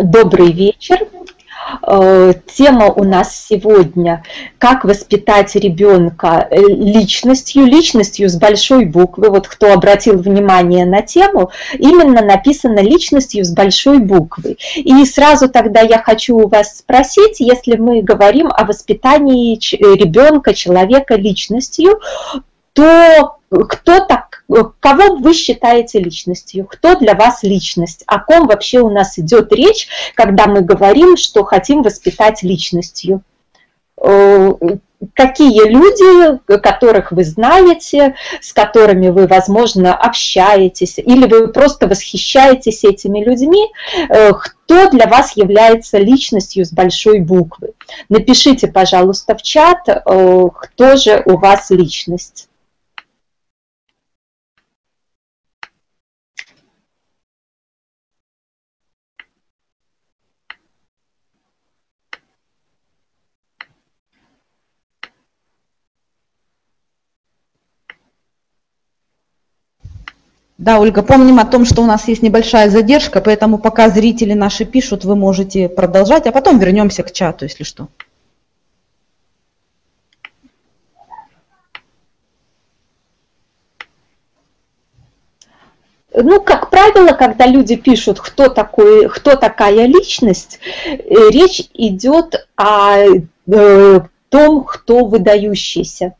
Добрый вечер. Э, тема у нас сегодня «Как воспитать ребенка личностью, личностью с большой буквы». Вот кто обратил внимание на тему, именно написано личностью с большой буквы. И сразу тогда я хочу у вас спросить, если мы говорим о воспитании ребенка, человека личностью, то кто так, кого вы считаете личностью, кто для вас личность, о ком вообще у нас идет речь, когда мы говорим, что хотим воспитать личностью. Э, какие люди, которых вы знаете, с которыми вы, возможно, общаетесь, или вы просто восхищаетесь этими людьми, э, кто для вас является личностью с большой буквы. Напишите, пожалуйста, в чат, э, кто же у вас личность. Да, Ольга, помним о том, что у нас есть небольшая задержка, поэтому пока зрители наши пишут, вы можете продолжать, а потом вернемся к чату, если что. Ну, как правило, когда люди пишут, кто, такой, кто такая личность, э, речь идет о э, том, кто выдающийся.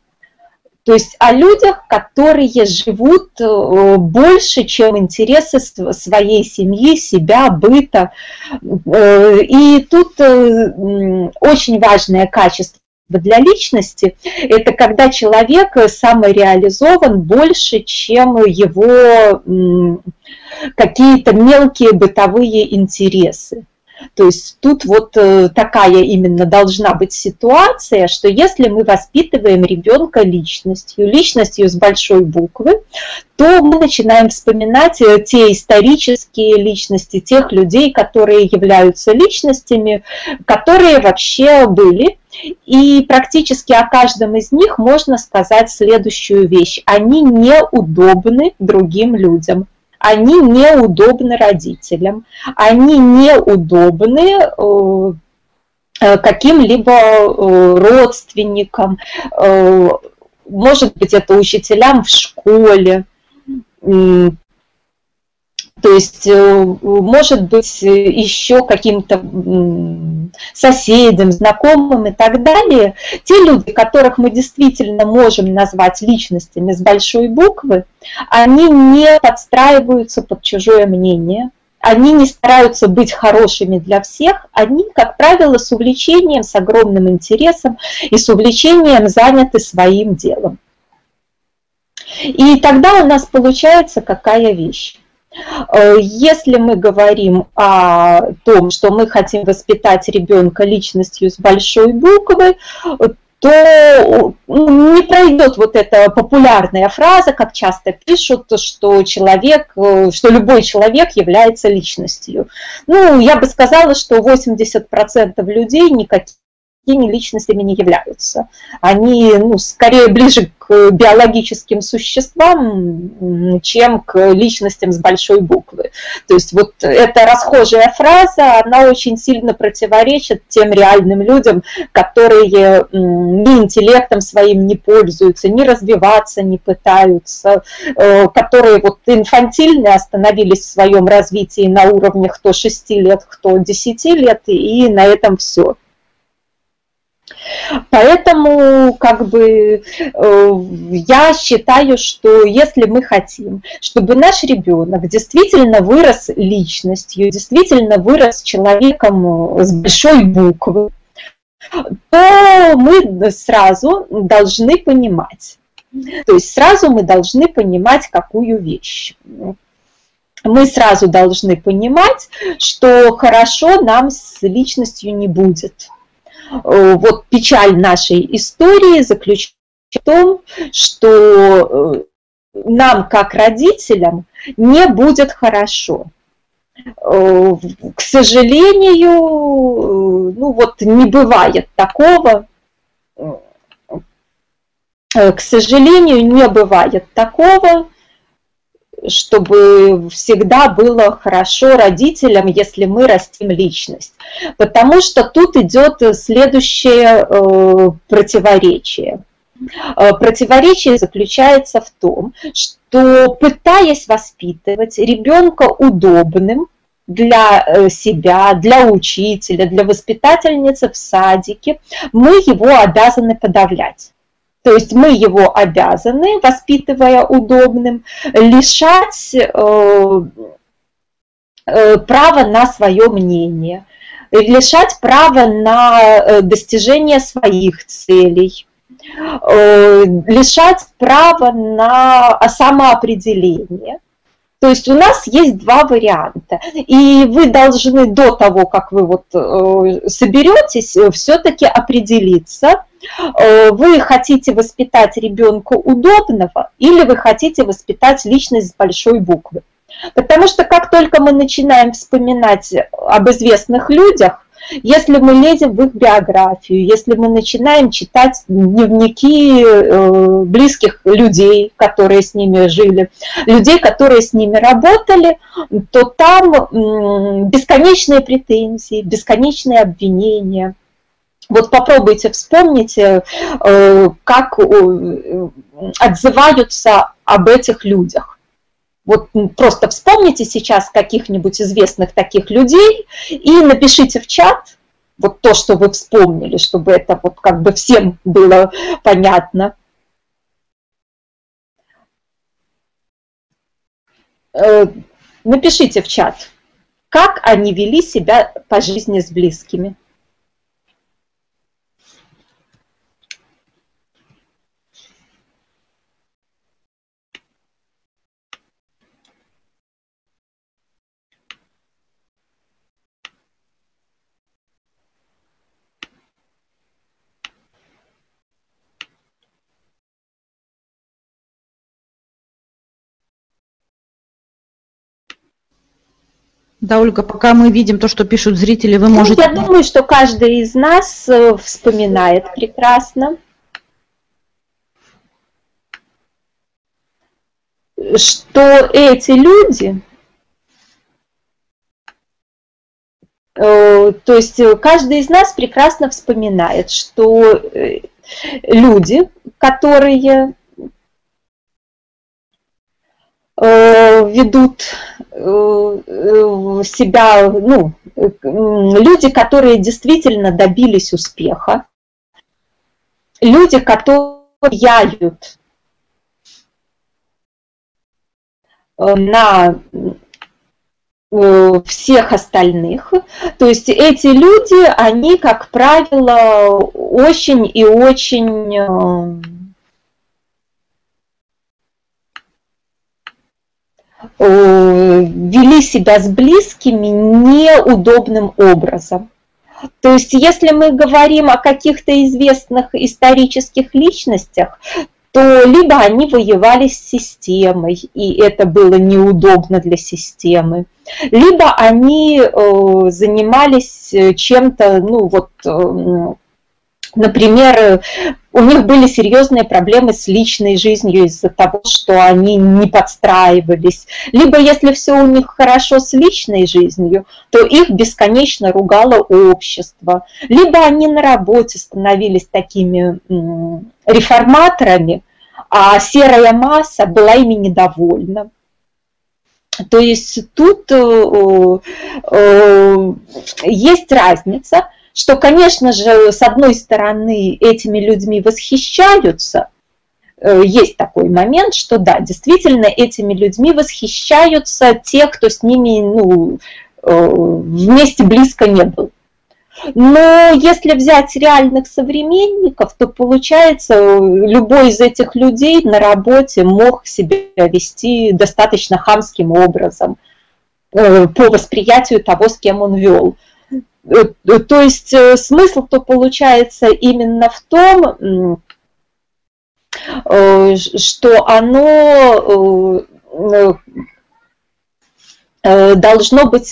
То есть о людях, которые живут э, больше, чем интересы своей семьи, себя, быта. Э, и тут э, очень важное качество для личности, это когда человек самореализован больше, чем его какие-то мелкие бытовые интересы. То есть тут вот э, такая именно должна быть ситуация, что если мы воспитываем ребенка личностью, личностью с большой буквы, то мы начинаем вспоминать э, те исторические личности, тех людей, которые являются личностями, которые вообще были. И практически о каждом из них можно сказать следующую вещь. Они неудобны другим людям они неудобны родителям, они неудобны э, э, каким-либо э, родственникам, может быть, это учителям в школе, то есть, э, может быть, еще каким-то соседям, знакомым и так далее. Те люди, которых мы действительно можем назвать личностями с большой буквы, они не подстраиваются под чужое мнение, они не стараются быть хорошими для всех, они, как правило, с увлечением, с огромным интересом и с увлечением заняты своим делом. И тогда у нас получается какая вещь? Э, если мы говорим о том, что мы хотим воспитать ребенка личностью с большой буквы, то ну, не пройдет вот эта популярная фраза, как часто пишут, что человек, э, что любой человек является личностью. Ну, я бы сказала, что 80% людей никаких такими личностями не являются. Они ну, скорее ближе к биологическим существам, чем к личностям с большой буквы. То есть вот эта расхожая фраза, она очень сильно противоречит тем реальным людям, которые ни интеллектом своим не пользуются, ни развиваться не пытаются, э, которые вот инфантильные остановились в своем развитии на уровне кто 6 лет, кто 10 лет, и на этом все. Поэтому как бы э, я считаю, что если мы хотим, чтобы наш ребенок действительно вырос личностью, действительно вырос человеком с большой буквы, то мы сразу должны понимать, то есть сразу мы должны понимать какую вещь. Мы сразу должны понимать, что хорошо нам с личностью не будет вот печаль нашей истории заключается в том, что э, нам, как родителям, не будет хорошо. Э, к сожалению, ну вот не бывает такого, к сожалению, не бывает такого, чтобы всегда было хорошо родителям, если мы растим личность. Потому что тут идет следующее э, противоречие. Э, противоречие заключается в том, что пытаясь воспитывать ребенка удобным, для э, себя, для учителя, для воспитательницы в садике, мы его обязаны подавлять. То есть мы его обязаны, воспитывая удобным, лишать э, э, права на свое мнение, лишать права на э, достижение своих целей, лишать права на самоопределение. То есть у нас есть два варианта. И вы должны до того, как вы вот э, соберетесь, э, все-таки определиться, э, вы хотите воспитать ребенка удобного или вы хотите воспитать личность с большой буквы. Потому что как только мы начинаем вспоминать об известных людях, если мы лезем в их биографию, если мы начинаем читать дневники э, близких людей, которые с ними жили, людей, которые с ними работали, то там бесконечные претензии, бесконечные обвинения. Вот попробуйте вспомнить, э, как э, отзываются об этих людях. Вот просто вспомните сейчас каких-нибудь известных таких людей и напишите в чат вот то, что вы вспомнили, чтобы это вот как бы всем было понятно. Э, напишите в чат, как они вели себя по жизни с близкими. Да, Ольга, пока мы видим то, что пишут зрители, вы ну, можете... Я думаю, что каждый из нас э, вспоминает прекрасно. что эти люди, э, то есть каждый из нас прекрасно вспоминает, что э, люди, которые ведут Э, себя, ну, люди, которые действительно добились успеха, люди, которые э, на э, всех остальных. То есть эти люди, они, как правило, очень и очень вели себя с близкими неудобным образом. То есть если мы говорим о каких-то известных исторических личностях, то либо они воевали с системой, и это было неудобно для системы, либо они э, занимались чем-то, ну вот, э, например, у них были серьезные проблемы с личной жизнью из-за того, что они не подстраивались. Либо если все у них хорошо с личной жизнью, то их бесконечно ругало общество. Либо они на работе становились такими реформаторами, а серая масса была ими недовольна. То есть тут э, э, есть разница – что, конечно же, с одной стороны, этими людьми восхищаются, э, есть такой момент, что да, действительно этими людьми восхищаются те, кто с ними ну, э, вместе близко не был. Но если взять реальных современников, то получается, любой из этих людей на работе мог себя вести достаточно хамским образом э, по восприятию того, с кем он вел. Э, э, то есть э, смысл-то получается именно в том, что оно должно быть,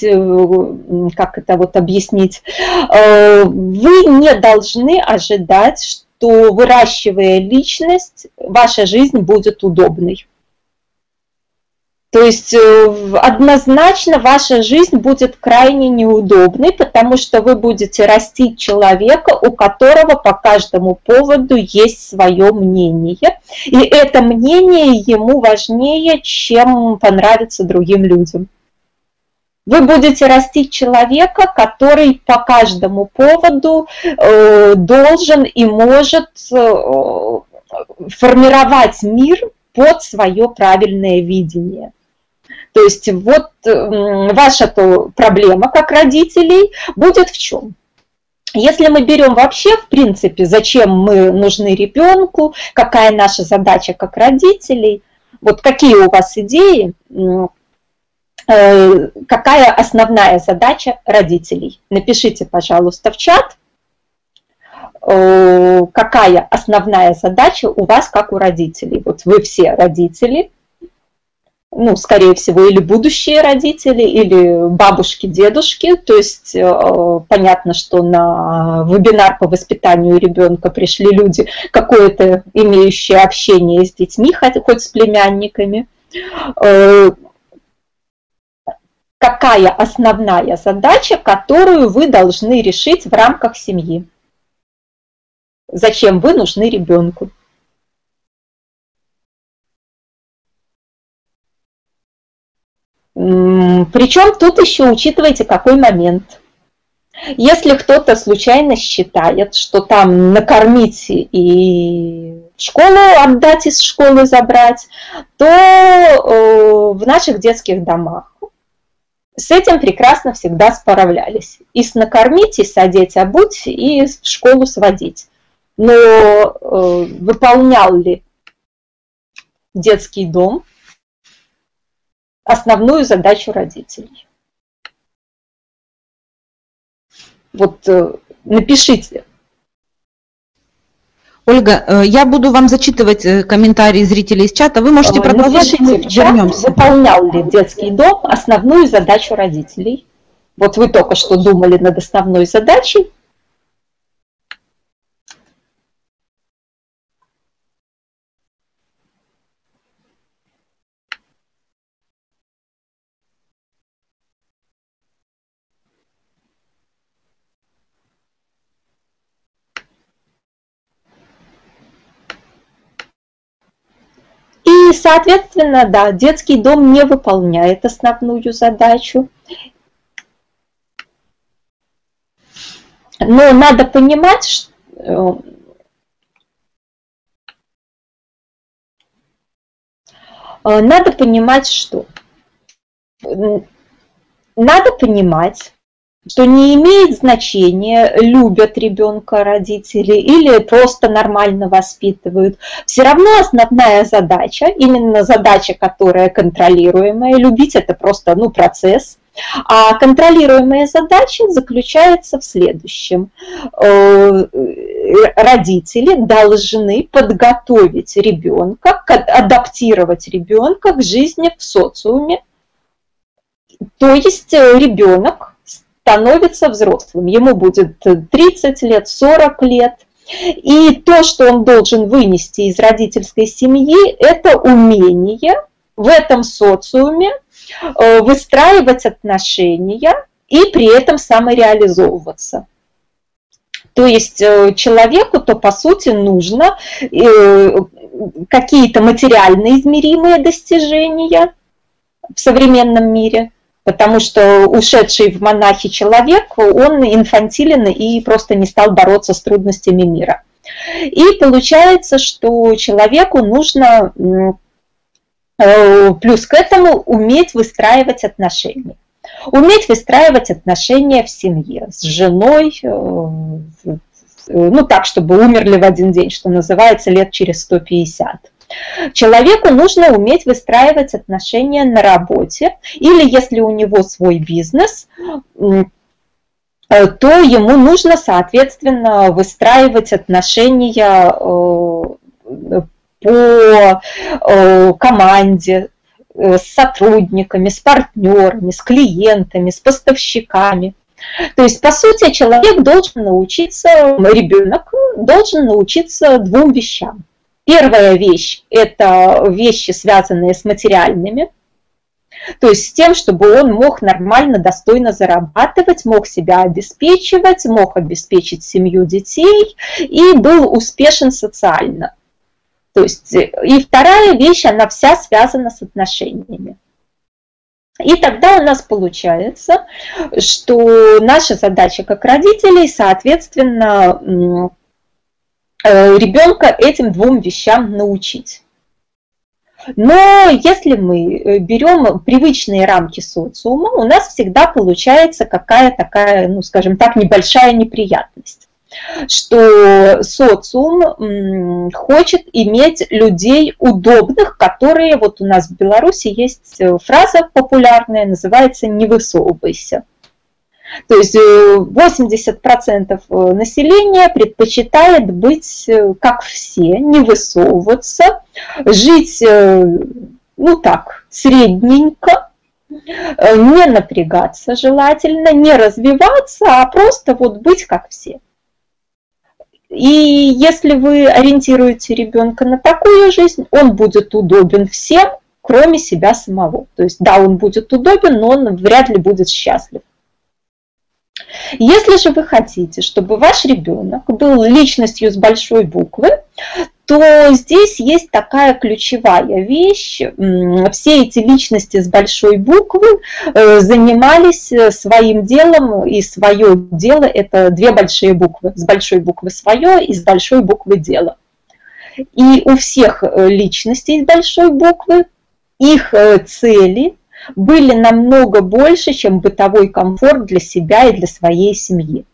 как это вот объяснить, вы не должны ожидать, что выращивая личность, ваша жизнь будет удобной. То есть э, однозначно ваша жизнь будет крайне неудобной, потому что вы будете растить человека, у которого по каждому поводу есть свое мнение. И это мнение ему важнее, чем понравится другим людям. Вы будете растить человека, который по каждому поводу э, должен и может э, формировать мир под свое правильное видение. То есть вот ваша -то проблема как родителей будет в чем? Если мы берем вообще, в принципе, зачем мы нужны ребенку, какая наша задача как родителей, вот какие у вас идеи, э, какая основная задача родителей? Напишите, пожалуйста, в чат, э, какая основная задача у вас как у родителей. Вот вы все родители, ну, скорее всего, или будущие родители, или бабушки, дедушки. То есть э, понятно, что на вебинар по воспитанию ребенка пришли люди, какое-то имеющие общение с детьми, хоть, хоть с племянниками. Э, какая основная задача, которую вы должны решить в рамках семьи? Зачем вы нужны ребенку? Причем тут еще учитывайте какой момент. Если кто-то случайно считает, что там накормить и школу отдать из школы забрать, то э, в наших детских домах с этим прекрасно всегда справлялись. И с накормить, и садить, обуть, и в школу сводить. Но э, выполнял ли детский дом основную задачу родителей. Вот э, напишите. Ольга, э, я буду вам зачитывать э, комментарии зрителей из чата. Вы можете продолжать, мы вернемся. Выполнял ли детский дом основную задачу родителей? Вот вы только что думали над основной задачей, И, соответственно, да, детский дом не выполняет основную задачу. Но надо понимать, что э, надо понимать, что надо понимать, что не имеет значения, любят ребенка родители или просто нормально воспитывают. Все равно основная задача, именно задача, которая контролируемая, любить это просто ну, процесс, а контролируемая задача заключается в следующем. Э, родители должны подготовить ребенка, адаптировать ребенка к жизни в социуме. То есть э, ребенок становится взрослым. Ему будет 30 лет, 40 лет. И то, что он должен вынести из родительской семьи, это умение в этом социуме э, выстраивать отношения и при этом самореализовываться. То есть э, человеку то по сути нужно э, какие-то материально измеримые достижения в современном мире – потому что ушедший в монахи человек, он инфантилен и просто не стал бороться с трудностями мира. И получается, что человеку нужно э, плюс к этому уметь выстраивать отношения. Уметь выстраивать отношения в семье с женой, э, ну так, чтобы умерли в один день, что называется, лет через 150. Человеку нужно уметь выстраивать отношения на работе, или если у него свой бизнес, э, то ему нужно, соответственно, выстраивать отношения э, по э, команде, с сотрудниками, с партнерами, с клиентами, с поставщиками. То есть, по сути, человек должен научиться, ребенок должен научиться двум вещам. Первая вещь – это вещи, связанные с материальными То есть с тем, чтобы он мог нормально, достойно зарабатывать, мог себя обеспечивать, мог обеспечить семью детей и был успешен социально. То есть и вторая вещь, она вся связана с отношениями. И тогда у нас получается, что наша задача как родителей, соответственно, ребенка этим двум вещам научить. Но если мы э, берем привычные рамки социума, у нас всегда получается какая такая, ну скажем так, небольшая неприятность что социум хочет иметь людей удобных, которые, вот у нас в Беларуси есть э, фраза популярная, называется «не высовывайся». То есть 80% э, э, населения предпочитает быть как все, не высовываться, жить, ну так, средненько, не напрягаться желательно, не развиваться, а просто вот быть как все. И если вы ориентируете ребенка на такую жизнь, он будет удобен всем, кроме себя самого. То есть да, он будет удобен, но он вряд ли будет счастлив. Если же вы хотите, чтобы ваш ребенок был личностью с большой буквы, то здесь есть такая ключевая вещь. Все эти личности с большой буквы э, занимались э, своим делом, и свое дело – это две большие буквы. С большой буквы свое и с большой буквы дело. И у всех э, личностей с большой буквы их цели были намного больше, чем бытовой комфорт для себя и для своей семьи.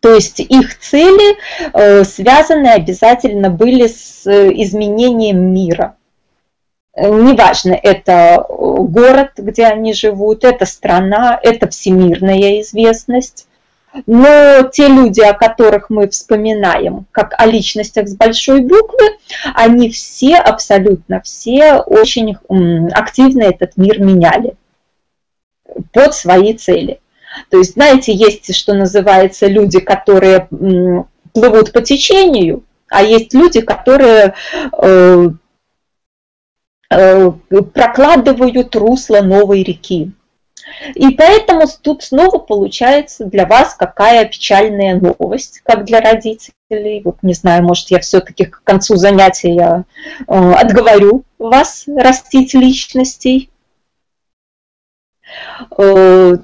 То есть их цели э, связаны обязательно были с изменением мира. Неважно, это город, где они живут, это страна, это всемирная известность. Но те люди, о которых мы вспоминаем, как о личностях с большой буквы, они все, абсолютно все, очень активно этот мир меняли под свои цели. То есть, знаете, есть, что называется, люди, которые плывут по течению, а есть люди, которые э, э, прокладывают русло новой реки. И поэтому тут снова получается для вас какая печальная новость, как для родителей. Вот не знаю, может, я все-таки к концу занятия э, отговорю вас растить личностей. Э,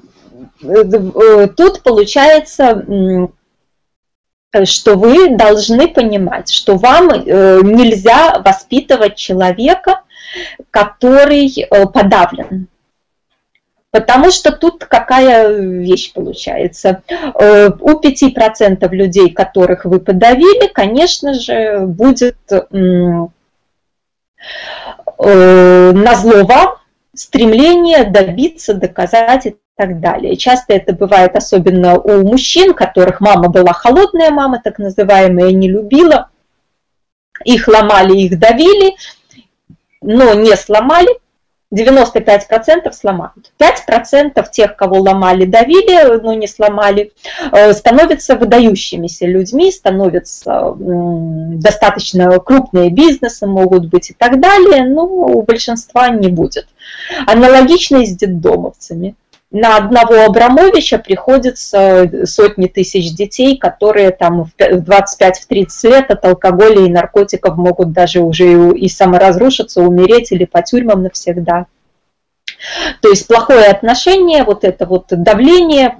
э, тут получается что вы должны понимать, что вам нельзя воспитывать человека, который подавлен. Потому что тут какая вещь получается. Э, у 5% людей, которых вы подавили, конечно же, будет э, на зло вам стремление добиться, доказать и так далее. Часто это бывает особенно у мужчин, которых мама была холодная мама, так называемая, не любила. Их ломали, их давили, но не сломали, 95% сломают. 5% тех, кого ломали, давили, но не сломали, э, становятся выдающимися людьми, становятся достаточно крупные бизнесы могут быть и так далее, но у большинства не будет. Аналогично и с детдомовцами на одного Абрамовича приходится сотни тысяч детей, которые там в 25-30 лет от алкоголя и наркотиков могут даже уже и саморазрушиться, умереть или по тюрьмам навсегда. То есть плохое отношение, вот это вот давление,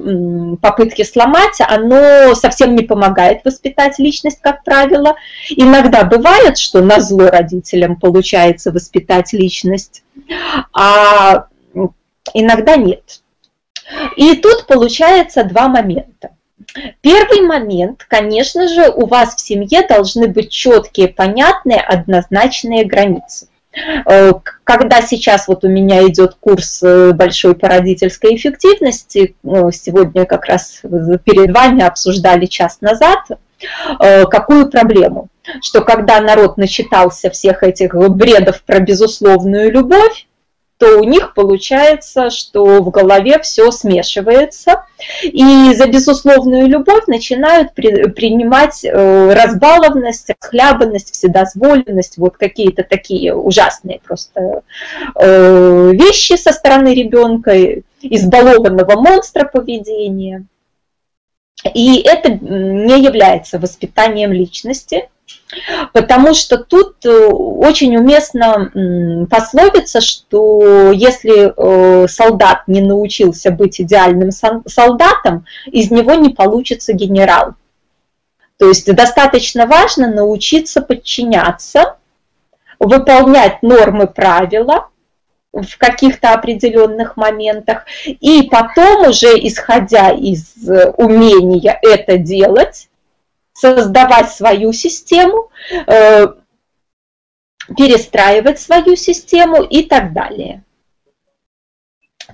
попытки сломать, оно совсем не помогает воспитать личность, как правило. Иногда бывает, что на зло родителям получается воспитать личность, а иногда нет. И тут получается два момента. Первый момент, конечно же, у вас в семье должны быть четкие, понятные, однозначные границы. Э, когда сейчас вот у меня идет курс э, большой по родительской эффективности, э, сегодня как раз перед вами обсуждали час назад, какую проблему? Что когда народ начитался всех этих бредов про безусловную любовь, то у них получается, что в голове все смешивается, и за безусловную любовь начинают при, принимать э, разбалованность, расхлябанность, вседозволенность, вот какие-то такие ужасные просто э, вещи со стороны ребенка, избалованного монстра поведения. И это не является воспитанием личности, Потому что тут э, очень уместно пословица, что если э, солдат не научился быть идеальным солдатом, из него не получится генерал. То есть достаточно важно научиться подчиняться, выполнять нормы правила в каких-то определенных моментах, и потом уже, исходя из э, умения это делать, создавать свою систему, э, перестраивать свою систему и так далее.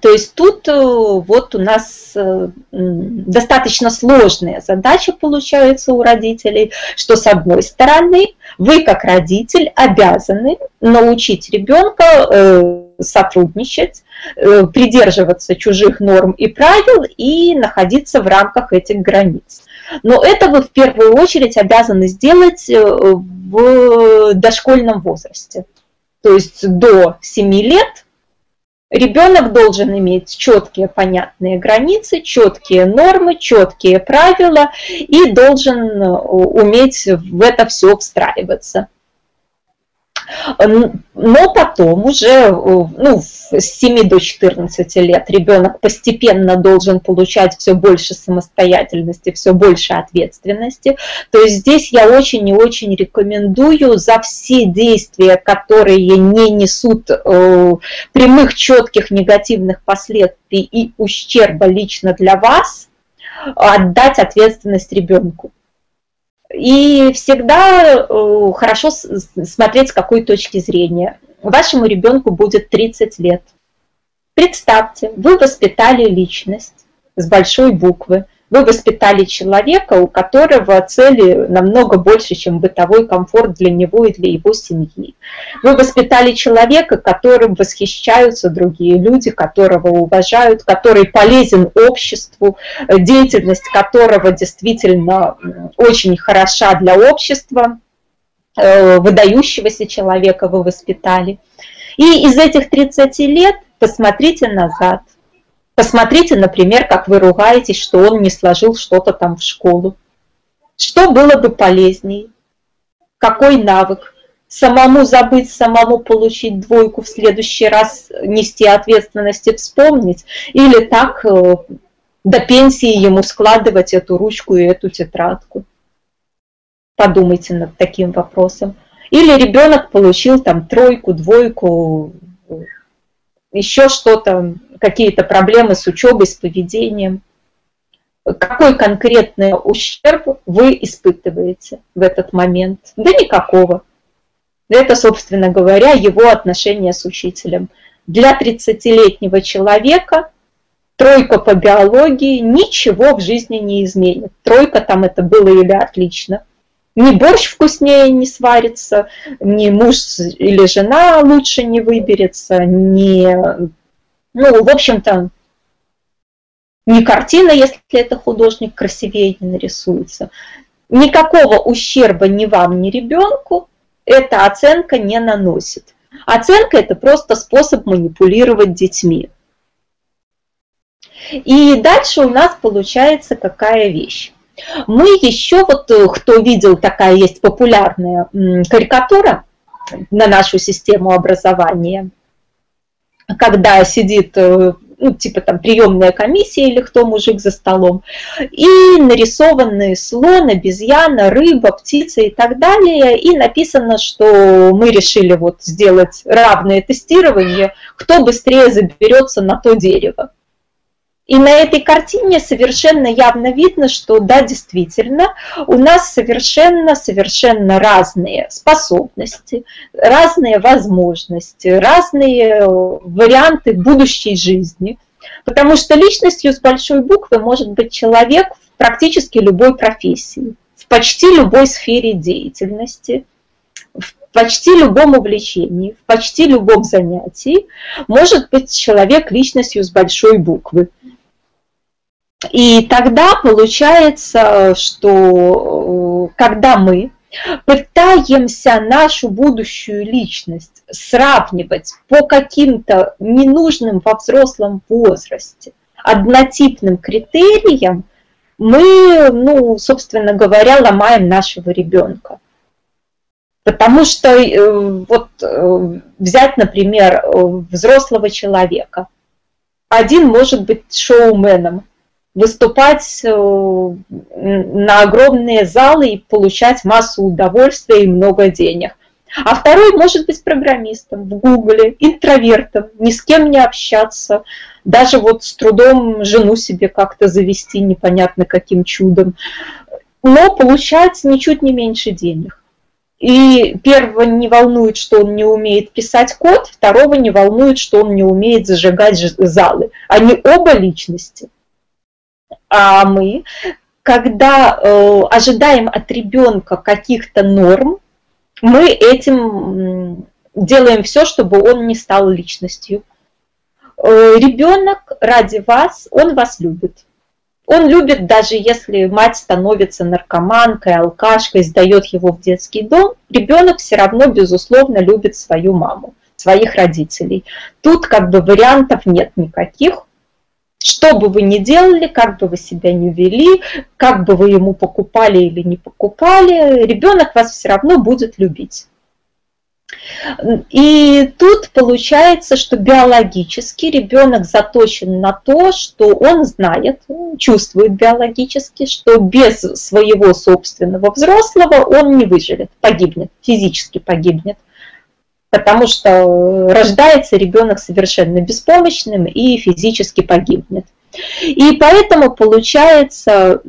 То есть тут э, вот у нас э, достаточно сложная задача получается у родителей, что с одной стороны вы как родитель обязаны научить ребенка сотрудничать, придерживаться чужих норм и правил и находиться в рамках этих границ. Но это вы в первую очередь обязаны сделать э, в дошкольном возрасте. То есть до 7 лет ребенок должен иметь четкие понятные границы, четкие нормы, четкие правила и должен э, уметь в это все встраиваться. Но потом уже э, ну, с 7 до 14 лет ребенок постепенно должен получать все больше самостоятельности, все больше ответственности. То есть здесь я очень и очень рекомендую за все действия, которые не несут э, прямых, четких негативных последствий и ущерба лично для вас, отдать ответственность ребенку. И всегда э, хорошо смотреть с какой точки зрения. Вашему ребенку будет 30 лет. Представьте, вы воспитали личность с большой буквы, вы воспитали человека, у которого цели намного больше, чем бытовой комфорт для него и для его семьи. Вы воспитали человека, которым восхищаются другие люди, которого уважают, который полезен обществу, деятельность которого действительно очень хороша для общества, э, выдающегося человека вы воспитали. И из этих 30 лет посмотрите назад – Посмотрите, например, как вы ругаетесь, что он не сложил что-то там в школу. Что было бы полезнее? Какой навык? Самому забыть, самому получить двойку, в следующий раз нести ответственность и вспомнить? Или так э, до пенсии ему складывать эту ручку и эту тетрадку? Подумайте над таким вопросом. Или ребенок получил там тройку, двойку, еще что-то, какие-то проблемы с учебой, с поведением. Какой конкретный ущерб вы испытываете в этот момент? Да никакого. Это, собственно говоря, его отношения с учителем. Для 30-летнего человека тройка по биологии ничего в жизни не изменит. Тройка там это было или отлично – ни борщ вкуснее не сварится, ни муж или жена лучше не выберется, ни, ну, в общем-то, ни картина, если это художник, красивее не нарисуется. Никакого ущерба ни вам, ни ребенку эта оценка не наносит. Оценка – это просто способ манипулировать детьми. И дальше у нас получается какая вещь. Мы еще, вот э, кто видел, такая есть популярная карикатура на нашу систему образования, когда сидит э, ну, типа там приемная комиссия или кто мужик за столом, и нарисованы слон, обезьяна, рыба, птица и так далее, и написано, что мы решили вот сделать равное тестирование, кто быстрее заберется на то дерево. И на этой картине совершенно явно видно, что да, действительно, у нас совершенно-совершенно разные способности, разные возможности, разные варианты будущей жизни. Потому что личностью с большой буквы может быть человек в практически любой профессии, в почти любой сфере деятельности, в почти любом увлечении, в почти любом занятии может быть человек личностью с большой буквы. И тогда получается, что э, когда мы пытаемся нашу будущую личность сравнивать по каким-то ненужным во взрослом возрасте, однотипным критериям, мы, ну, собственно говоря, ломаем нашего ребенка. Потому что э, вот э, взять, например, взрослого человека. Один может быть шоуменом, выступать э, на огромные залы и получать массу удовольствия и много денег. А второй может быть программистом в Гугле, интровертом, ни с кем не общаться, даже вот с трудом жену себе как-то завести, непонятно каким чудом, но получать ничуть не меньше денег. И первого не волнует, что он не умеет писать код, второго не волнует, что он не умеет зажигать залы. Они оба личности – а мы, когда э, ожидаем от ребенка каких-то норм, мы этим делаем все, чтобы он не стал личностью. Э, ребенок ради вас, он вас любит. Он любит, даже если мать становится наркоманкой, алкашкой, сдает его в детский дом, ребенок все равно, безусловно, любит свою маму, своих родителей. Тут как бы вариантов нет никаких. Что бы вы ни делали, как бы вы себя ни вели, как бы вы ему покупали или не покупали, ребенок вас все равно будет любить. И тут получается, что биологически ребенок заточен на то, что он знает, чувствует биологически, что без своего собственного взрослого он не выживет, погибнет, физически погибнет потому что рождается ребенок совершенно беспомощным и физически погибнет. И поэтому получается,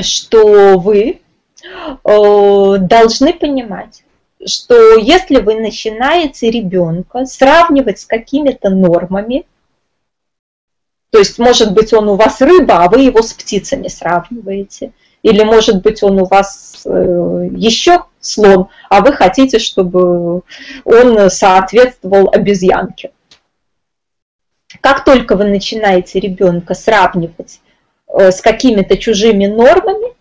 что вы э, должны понимать, что если вы начинаете ребенка сравнивать с какими-то нормами, то есть, может быть, он у вас рыба, а вы его с птицами сравниваете – или, может быть, он у вас э, еще слон, а вы хотите, чтобы он соответствовал обезьянке. Как только вы начинаете ребенка сравнивать э, с какими-то чужими нормами,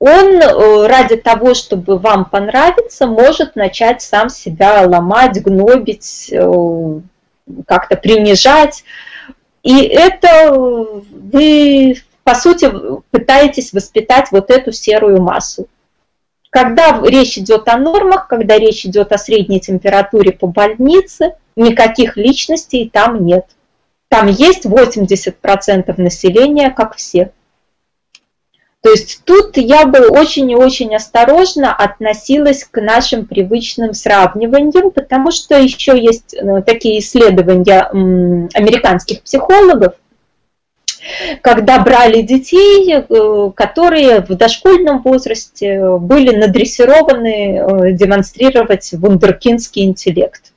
он э, ради того, чтобы вам понравиться, может начать сам себя ломать, гнобить, как-то принижать. И это вы по сути, пытаетесь воспитать вот эту серую массу. Когда речь идет о нормах, когда речь идет о средней температуре по больнице, никаких личностей там нет. Там есть 80% населения, как все. То есть тут я бы очень и очень осторожно относилась к нашим привычным сравниваниям, потому что еще есть э, такие исследования американских психологов, когда брали детей, э, которые в дошкольном возрасте были надрессированы э, демонстрировать вундеркинский интеллект.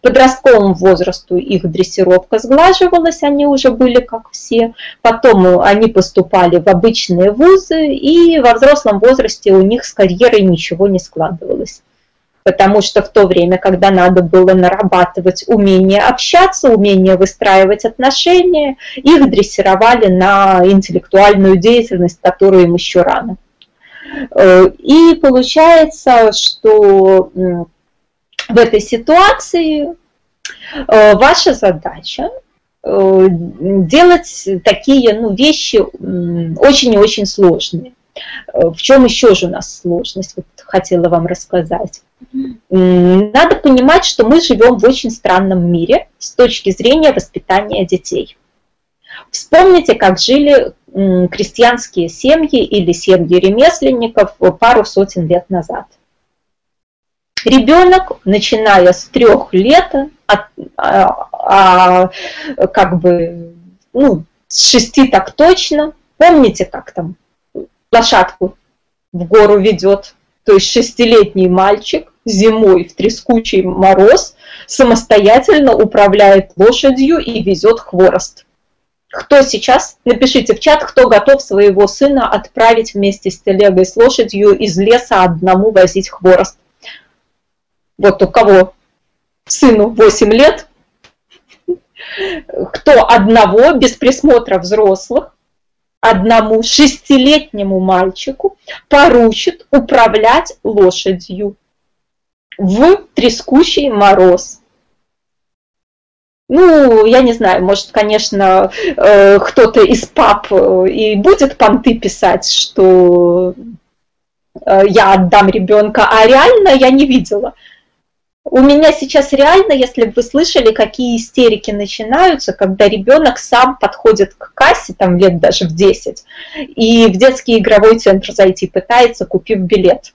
К подростковому возрасту их дрессировка сглаживалась, они уже были как все. Потом они поступали в обычные вузы, и во взрослом возрасте у них с карьерой ничего не складывалось потому что в то время, когда надо было нарабатывать умение общаться, умение выстраивать отношения, их дрессировали на интеллектуальную деятельность, которую им еще рано. Э, и получается, что в этой ситуации э, ваша задача э, делать такие ну, вещи очень и очень сложные. В чем еще же у нас сложность? Вот хотела вам рассказать. Надо понимать, что мы живем в очень странном мире с точки зрения воспитания детей. Вспомните, как жили крестьянские семьи или семьи ремесленников пару сотен лет назад. Ребенок, начиная с трех лет, от, а, а, как бы, ну, с шести так точно, помните, как там лошадку в гору ведет, то есть шестилетний мальчик зимой в трескучий мороз самостоятельно управляет лошадью и везет хворост. Кто сейчас, напишите в чат, кто готов своего сына отправить вместе с телегой с лошадью из леса одному возить хворост. Вот у кого сыну 8 лет, кто одного без присмотра взрослых, одному шестилетнему мальчику поручит управлять лошадью в трескучий мороз. Ну, я не знаю, может, конечно, э, кто-то из пап э, и будет понты писать, что э, я отдам ребенка, а реально я не видела. У меня сейчас реально, если бы вы слышали, какие истерики начинаются, когда ребенок сам подходит к кассе, там лет даже в 10, и в детский игровой центр зайти пытается, купив билет.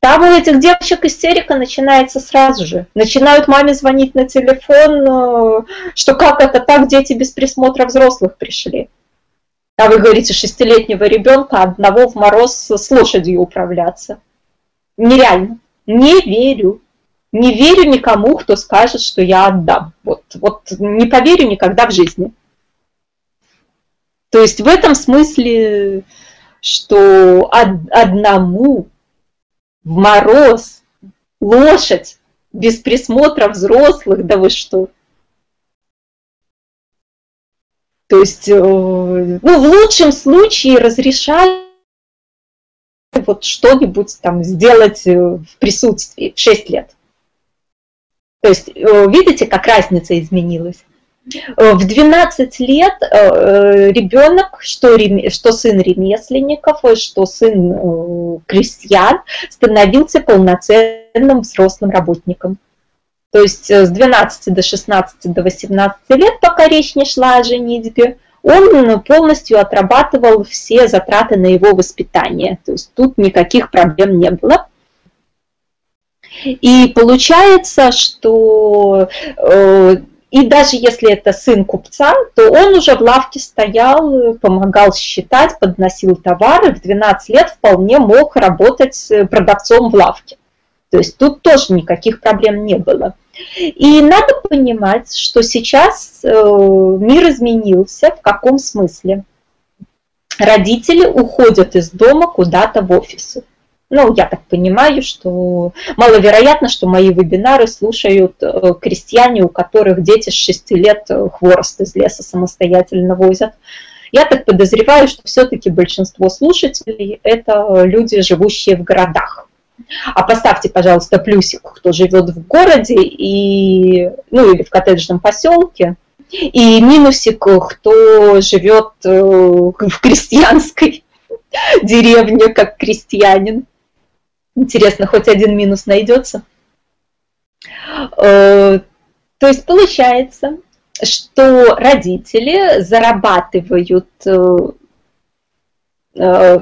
Там у этих девочек истерика начинается сразу же. Начинают маме звонить на телефон, э, что как это так, дети без присмотра взрослых пришли. А вы говорите, шестилетнего ребенка одного в мороз с лошадью управляться. Нереально. Не верю. Не верю никому, кто скажет, что я отдам. Вот, вот не поверю никогда в жизни. То есть в этом смысле, что одному в мороз, лошадь, без присмотра взрослых, да вы что? То есть, э, ну, в лучшем случае разрешают вот что-нибудь там сделать э, в присутствии в 6 лет. То есть, э, видите, как разница изменилась? Э, в 12 лет э, ребенок, что, что сын ремесленников, что сын крестьян, становился полноценным взрослым работником. То есть с 12 до 16 до 18 лет, пока речь не шла о женитьбе, он полностью отрабатывал все затраты на его воспитание. То есть тут никаких проблем не было. И получается, что и даже если это сын купца, то он уже в лавке стоял, помогал считать, подносил товары, в 12 лет вполне мог работать продавцом в лавке. То есть тут тоже никаких проблем не было. И надо понимать, что сейчас э, мир изменился. В каком смысле? Родители уходят из дома куда-то в офисы. Ну, я так понимаю, что маловероятно, что мои вебинары слушают э, крестьяне, у которых дети с 6 лет э, хворост из леса самостоятельно возят. Я так подозреваю, что все-таки большинство слушателей – это люди, живущие в городах. А поставьте, пожалуйста, плюсик, кто живет в городе и, ну, или в коттеджном поселке, и минусик, кто живет э, в крестьянской деревне, как крестьянин. Интересно, хоть один минус найдется. Э, то есть получается, что родители зарабатывают э, э,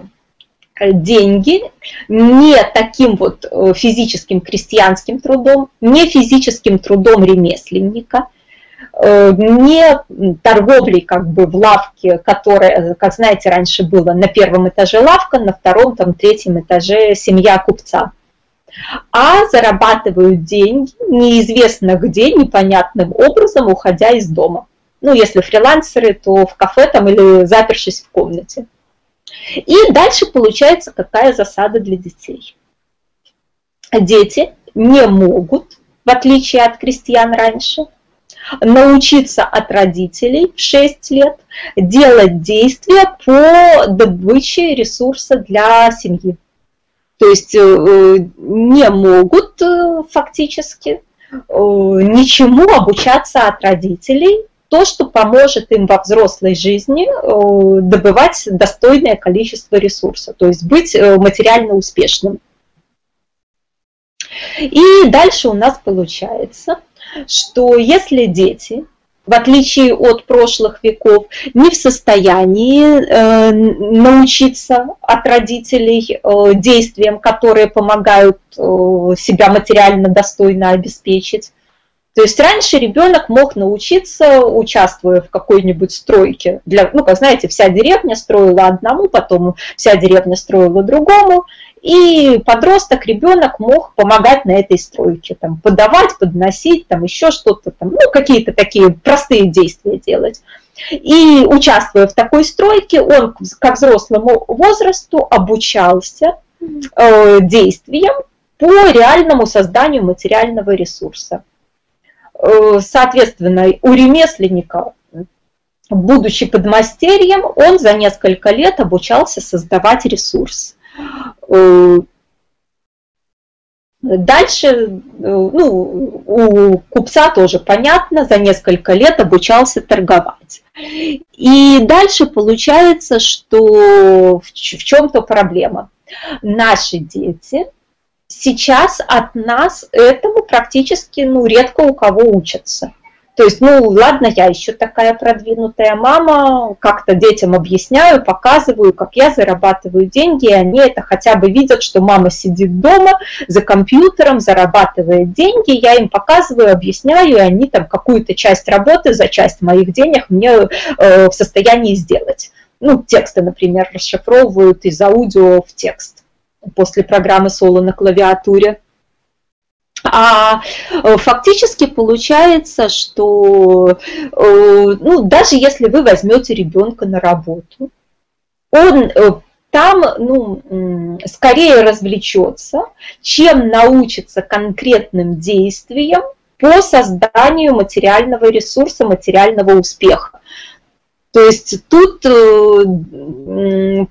деньги не таким вот физическим крестьянским трудом, не физическим трудом ремесленника, не торговлей как бы в лавке, которая, как знаете, раньше было на первом этаже лавка, на втором, там, третьем этаже семья купца. А зарабатывают деньги неизвестно где, непонятным образом, уходя из дома. Ну, если фрилансеры, то в кафе там или запершись в комнате. И дальше получается какая засада для детей. Дети не могут, в отличие от крестьян раньше, научиться от родителей в 6 лет делать действия по добыче ресурса для семьи. То есть э, не могут э, фактически э, ничему обучаться от родителей, то, что поможет им во взрослой жизни добывать достойное количество ресурса, то есть быть материально успешным. И дальше у нас получается, что если дети, в отличие от прошлых веков, не в состоянии э, научиться от родителей э, действиям, которые помогают э, себя материально достойно обеспечить, то есть раньше ребенок мог научиться, участвуя в какой-нибудь стройке. Для, ну, как знаете, вся деревня строила одному, потом вся деревня строила другому, и подросток, ребенок мог помогать на этой стройке, там, подавать, подносить, там, еще что-то, там, ну, какие-то такие простые действия делать. И участвуя в такой стройке, он к взрослому возрасту обучался э, действиям по реальному созданию материального ресурса. Э, соответственно, у ремесленника, будучи подмастерьем, он за несколько лет обучался создавать ресурс. Э, дальше, э, ну, у купца тоже понятно, за несколько лет обучался торговать. И дальше получается, что в чем-то проблема. Наши дети сейчас от нас этому практически ну, редко у кого учатся. То есть, ну ладно, я еще такая продвинутая мама, как-то детям объясняю, показываю, как я зарабатываю деньги, и они это хотя бы видят, что мама сидит дома за компьютером, зарабатывает деньги, я им показываю, объясняю, и они там какую-то часть работы за часть моих денег мне э, в состоянии сделать. Ну, тексты, например, расшифровывают из аудио в текст после программы соло на клавиатуре. А э, фактически получается, что э, ну, даже если вы возьмете ребенка на работу, он э, там ну, скорее развлечется, чем научится конкретным действиям по созданию материального ресурса, материального успеха. То есть тут э,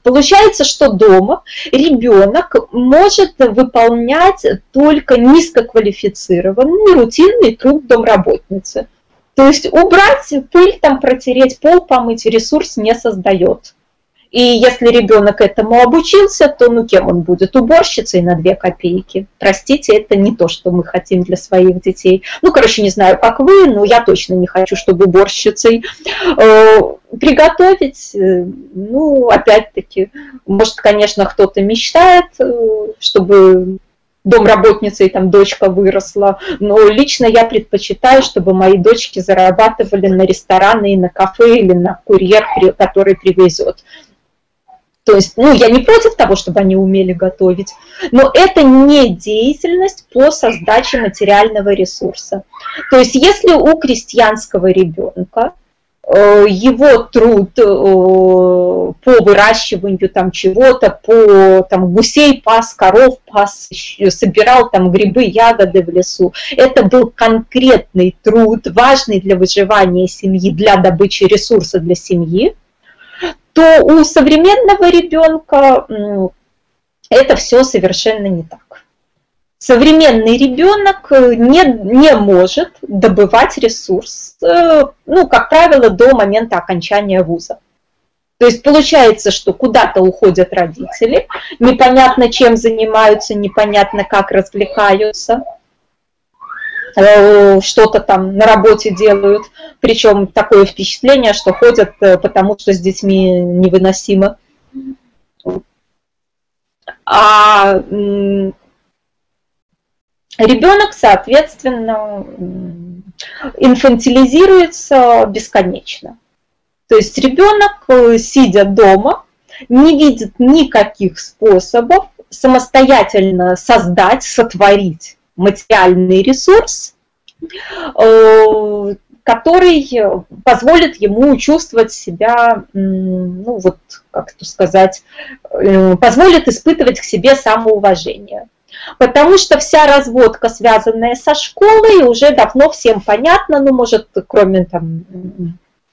получается, что дома ребенок может выполнять только низкоквалифицированный рутинный труд домработницы. То есть убрать пыль, там протереть пол, помыть ресурс не создает. И если ребенок этому обучился, то ну кем он будет? Уборщицей на 2 копейки. Простите, это не то, что мы хотим для своих детей. Ну, короче, не знаю, как вы, но я точно не хочу, чтобы уборщицей э, приготовить. Э, ну, опять-таки, может, конечно, кто-то мечтает, э, чтобы домработницей там дочка выросла, но лично я предпочитаю, чтобы мои дочки зарабатывали на рестораны и на кафе или на курьер, который привезет. То есть, ну, я не против того, чтобы они умели готовить, но это не деятельность по создаче материального ресурса. То есть, если у крестьянского ребенка э, его труд э, по выращиванию там чего-то, по там гусей пас, коров пас, собирал там грибы, ягоды в лесу. Это был конкретный труд, важный для выживания семьи, для добычи ресурса для семьи то у современного ребенка это все совершенно не так. Современный ребенок э, не, не может добывать ресурс, э, ну, как правило, до момента окончания вуза. То есть получается, что куда-то уходят родители, непонятно чем занимаются, непонятно как развлекаются – что-то там на работе делают, причем такое впечатление, что ходят э, потому, что с детьми невыносимо. А ребенок, соответственно, инфантилизируется бесконечно. То есть ребенок, э, сидя дома, не видит никаких способов самостоятельно создать, сотворить материальный ресурс, э, который позволит ему чувствовать себя, ну вот, как это сказать, э, позволит испытывать к себе самоуважение. Потому что вся разводка, связанная со школой, уже давно всем понятно, ну, может, кроме там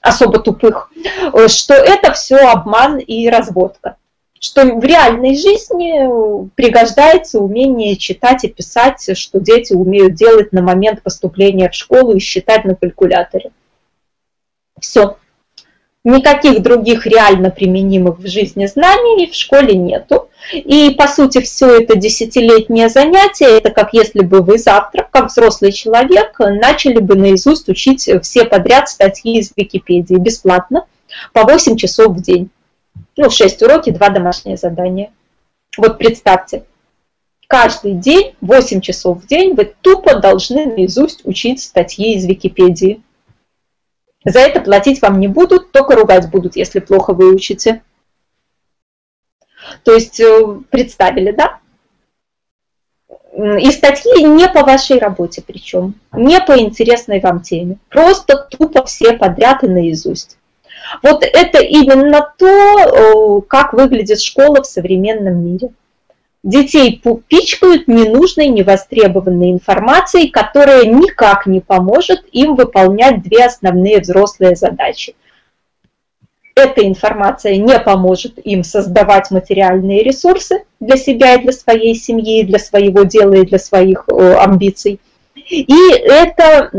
особо тупых, э, что это все обман и разводка что в реальной жизни пригождается умение читать и писать, что дети умеют делать на момент поступления в школу и считать на калькуляторе. Все. Никаких других реально применимых в жизни знаний в школе нету. И, по сути, все это десятилетнее занятие, это как если бы вы завтра, как взрослый человек, начали бы наизусть учить все подряд статьи из Википедии бесплатно по 8 часов в день ну, 6 уроки, 2 домашние задания. Вот представьте, каждый день, 8 часов в день, вы тупо должны наизусть учить статьи из Википедии. За это платить вам не будут, только ругать будут, если плохо выучите. То есть э, представили, да? И статьи не по вашей работе причем, не по интересной вам теме. Просто тупо все подряд и наизусть. Вот это именно то, как выглядит школа в современном мире. Детей пичкают ненужной, невостребованной информацией, которая никак не поможет им выполнять две основные взрослые задачи. Эта информация не поможет им создавать материальные ресурсы для себя и для своей семьи, для своего дела и для своих э, амбиций. И это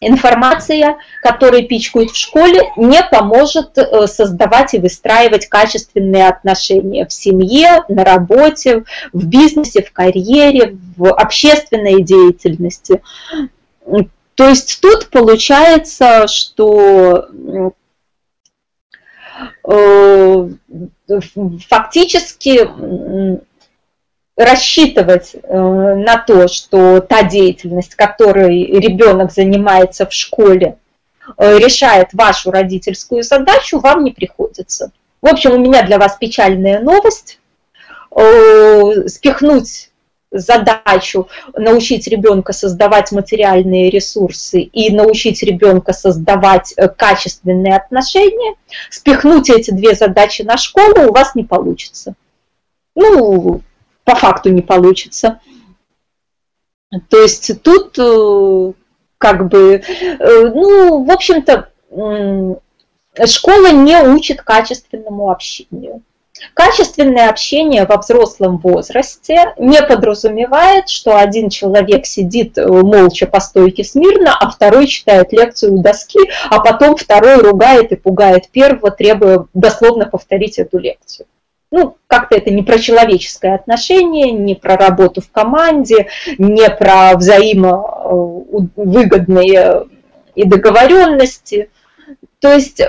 информация, которую пичкают в школе, не поможет э, создавать и выстраивать качественные отношения в семье, на работе, в бизнесе, в карьере, в общественной деятельности. То есть тут получается, что э, фактически рассчитывать э, на то, что та деятельность, которой ребенок занимается в школе, э, решает вашу родительскую задачу, вам не приходится. В общем, у меня для вас печальная новость. Э, спихнуть задачу научить ребенка создавать материальные ресурсы и научить ребенка создавать качественные отношения, спихнуть эти две задачи на школу у вас не получится. Ну, по факту не получится. То есть тут э, как бы, э, ну, в общем-то, школа не учит качественному общению. Качественное общение во взрослом возрасте не подразумевает, что один человек сидит э, молча по стойке смирно, а второй читает лекцию у доски, а потом второй ругает и пугает первого, требуя дословно повторить эту лекцию ну, как-то это не про человеческое отношение, не про работу в команде, не про взаимовыгодные и договоренности. То есть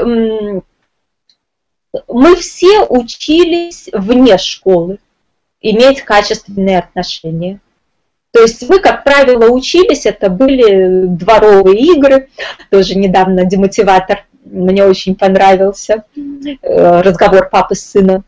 мы все учились вне школы иметь качественные отношения. То есть мы, как правило, учились, это были дворовые игры, тоже недавно демотиватор, мне очень понравился, э, разговор папы с сыном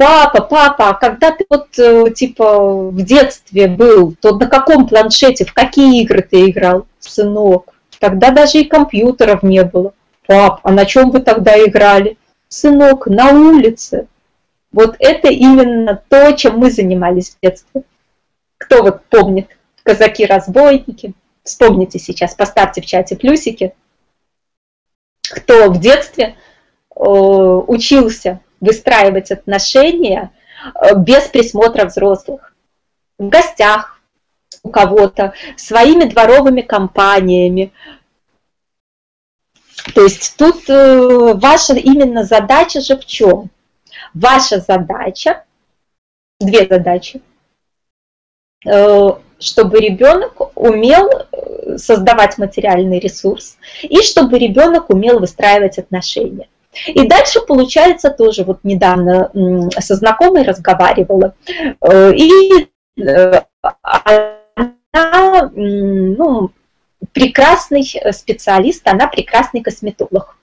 папа, папа, а когда ты вот э, типа в детстве был, то на каком планшете, в какие игры ты играл, сынок? Тогда даже и компьютеров не было. Пап, а на чем вы тогда играли? Сынок, на улице. Вот это именно то, чем мы занимались в детстве. Кто вот помнит? Казаки-разбойники. Вспомните сейчас, поставьте в чате плюсики. Кто в детстве э, учился выстраивать отношения э, без присмотра взрослых. В гостях у кого-то, своими дворовыми компаниями. То есть тут э, ваша именно задача же в чем? Ваша задача, две задачи, э, чтобы ребенок умел создавать материальный ресурс и чтобы ребенок умел выстраивать отношения. И дальше получается тоже, вот недавно со знакомой разговаривала, э, и э, она, ну, прекрасный специалист, она прекрасный косметолог.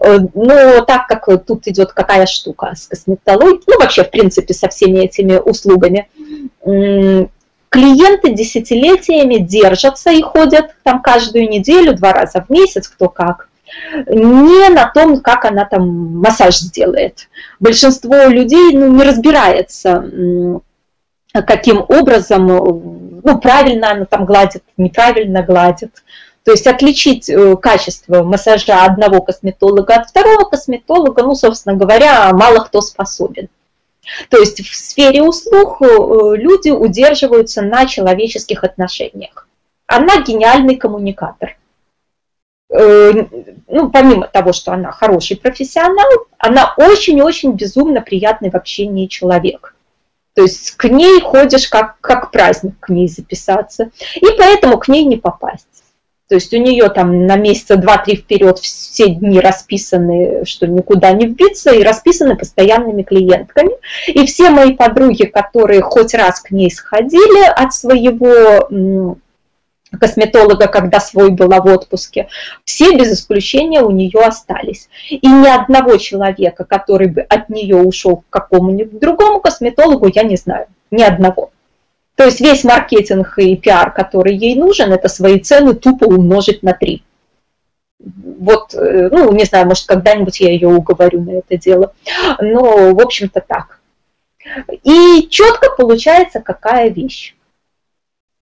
Э, но так как тут идет какая штука с косметологией, ну вообще в принципе со всеми этими услугами, клиенты десятилетиями держатся и ходят там каждую неделю, два раза в месяц, кто как не на том, как она там массаж сделает. Большинство людей ну, не разбирается, каким образом, ну, правильно она там гладит, неправильно гладит. То есть отличить э, качество массажа одного косметолога от второго косметолога, ну, собственно говоря, мало кто способен. То есть в сфере услуг э, люди удерживаются на человеческих отношениях. Она гениальный коммуникатор – ну, помимо того, что она хороший профессионал, она очень-очень безумно приятный в общении человек. То есть к ней ходишь как, как праздник к ней записаться, и поэтому к ней не попасть. То есть у нее там на месяца два-три вперед все дни расписаны, что никуда не вбиться, и расписаны постоянными клиентками. И все мои подруги, которые хоть раз к ней сходили от своего косметолога, когда свой была в отпуске, все без исключения у нее остались. И ни одного человека, который бы от нее ушел к какому-нибудь другому косметологу, я не знаю. Ни одного. То есть весь маркетинг и пиар, который ей нужен, это свои цены тупо умножить на три. Вот, э, ну, не знаю, может, когда-нибудь я ее уговорю на это дело. Но, в общем-то, так. И четко получается какая вещь.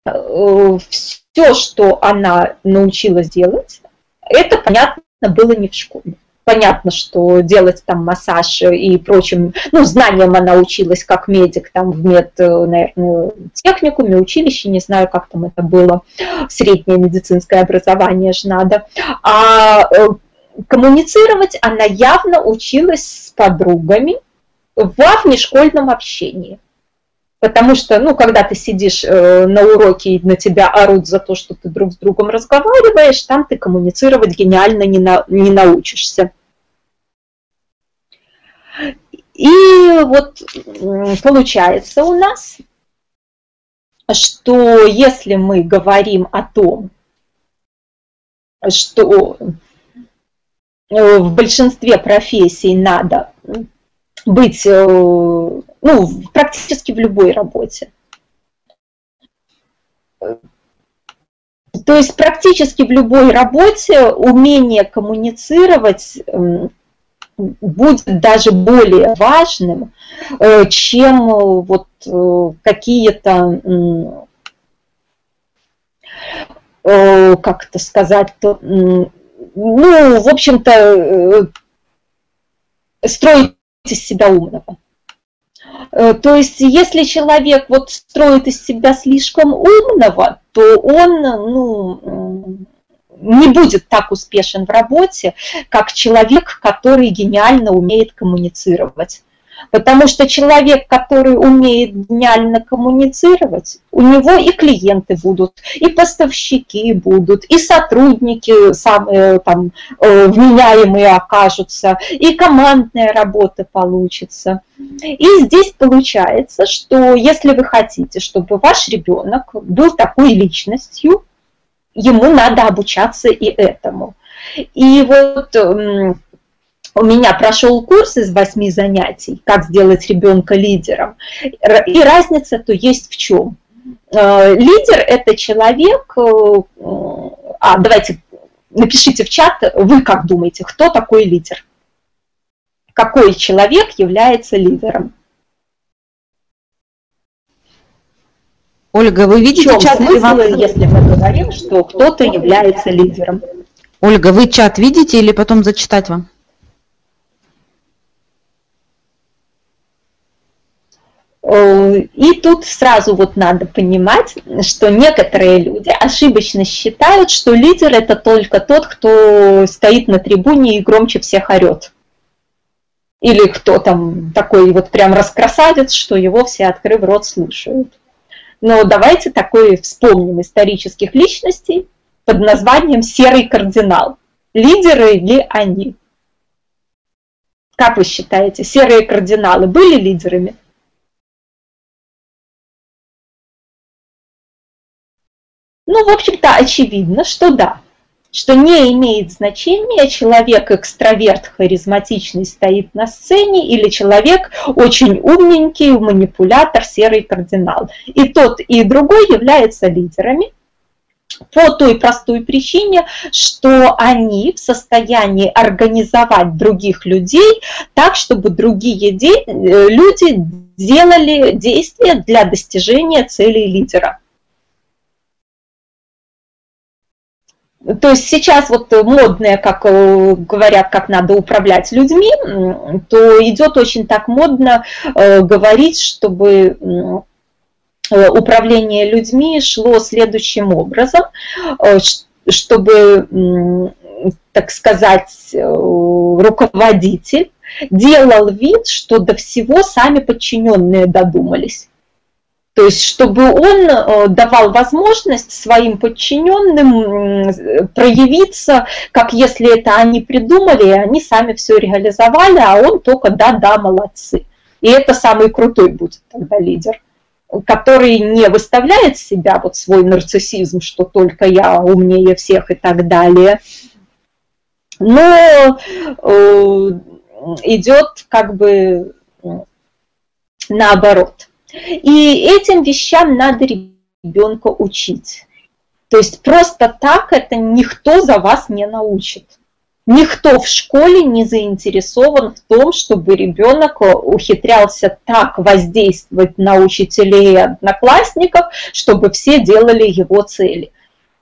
Э, Все, что она научилась делать, это, понятно, было не в школе понятно, что делать там массаж и прочим, ну, знаниям она училась как медик там в мед, наверное, техникуме, училище, не знаю, как там это было, среднее медицинское образование же надо. А э, коммуницировать она явно училась с подругами в внешкольном общении. Потому что, ну, когда ты сидишь э, на уроке и на тебя орут за то, что ты друг с другом разговариваешь, там ты коммуницировать гениально не, на, не научишься. И вот получается у нас, что если мы говорим о том, что э, в большинстве профессий надо быть э, ну, практически в любой работе. То есть практически в любой работе умение коммуницировать будет даже более важным, э, чем э, вот какие-то, как это сказать, ну, в общем-то, строить из себя умного. Э, то есть, если человек вот строит из себя слишком умного, то он ну, не будет так успешен в работе, как человек, который гениально умеет коммуницировать. Потому что человек, который умеет гениально коммуницировать, у него и клиенты будут, и поставщики будут, и сотрудники самые там э, вменяемые окажутся, и командная работа получится. И здесь получается, что если вы хотите, чтобы ваш ребенок был такой личностью, ему надо обучаться и этому. И вот у меня прошел курс из восьми занятий, как сделать ребенка лидером. И разница то есть в чем. Э, лидер – это человек, э, а давайте напишите в чат, вы как думаете, кто такой лидер? Какой человек является лидером? Ольга, вы видите в чем чат? Смысл, вам... если мы говорим, что кто-то является лидером? Ольга, вы чат видите или потом зачитать вам? И тут сразу вот надо понимать, что некоторые люди ошибочно считают, что лидер это только тот, кто стоит на трибуне и громче всех орет. Или кто там такой вот прям раскрасавец, что его все открыв рот слушают. Но давайте такой вспомним исторических личностей под названием «Серый кардинал». Лидеры ли они? Как вы считаете, серые кардиналы были лидерами? Ну, в общем-то, очевидно, что да, что не имеет значения, человек экстраверт, харизматичный стоит на сцене или человек очень умненький, манипулятор, серый кардинал. И тот, и другой являются лидерами по той простой причине, что они в состоянии организовать других людей так, чтобы другие э, люди делали действия для достижения целей лидера. То есть сейчас вот модное, как э, говорят, как надо управлять людьми, то идет очень так модно э, говорить, чтобы э, управление людьми шло следующим образом, чтобы, так сказать, руководитель делал вид, что до всего сами подчиненные додумались. То есть, чтобы он э, давал возможность своим подчиненным проявиться, как если это они придумали, и они сами все реализовали, а он только да-да, молодцы. И это самый крутой будет тогда лидер, который не выставляет себя, вот свой нарциссизм, что только я умнее всех и так далее, но э, идет как бы наоборот – и этим вещам надо ребенка учить. То есть просто так это никто за вас не научит. Никто в школе не заинтересован в том, чтобы ребенок ухитрялся так воздействовать на учителей и одноклассников, чтобы все делали его цели.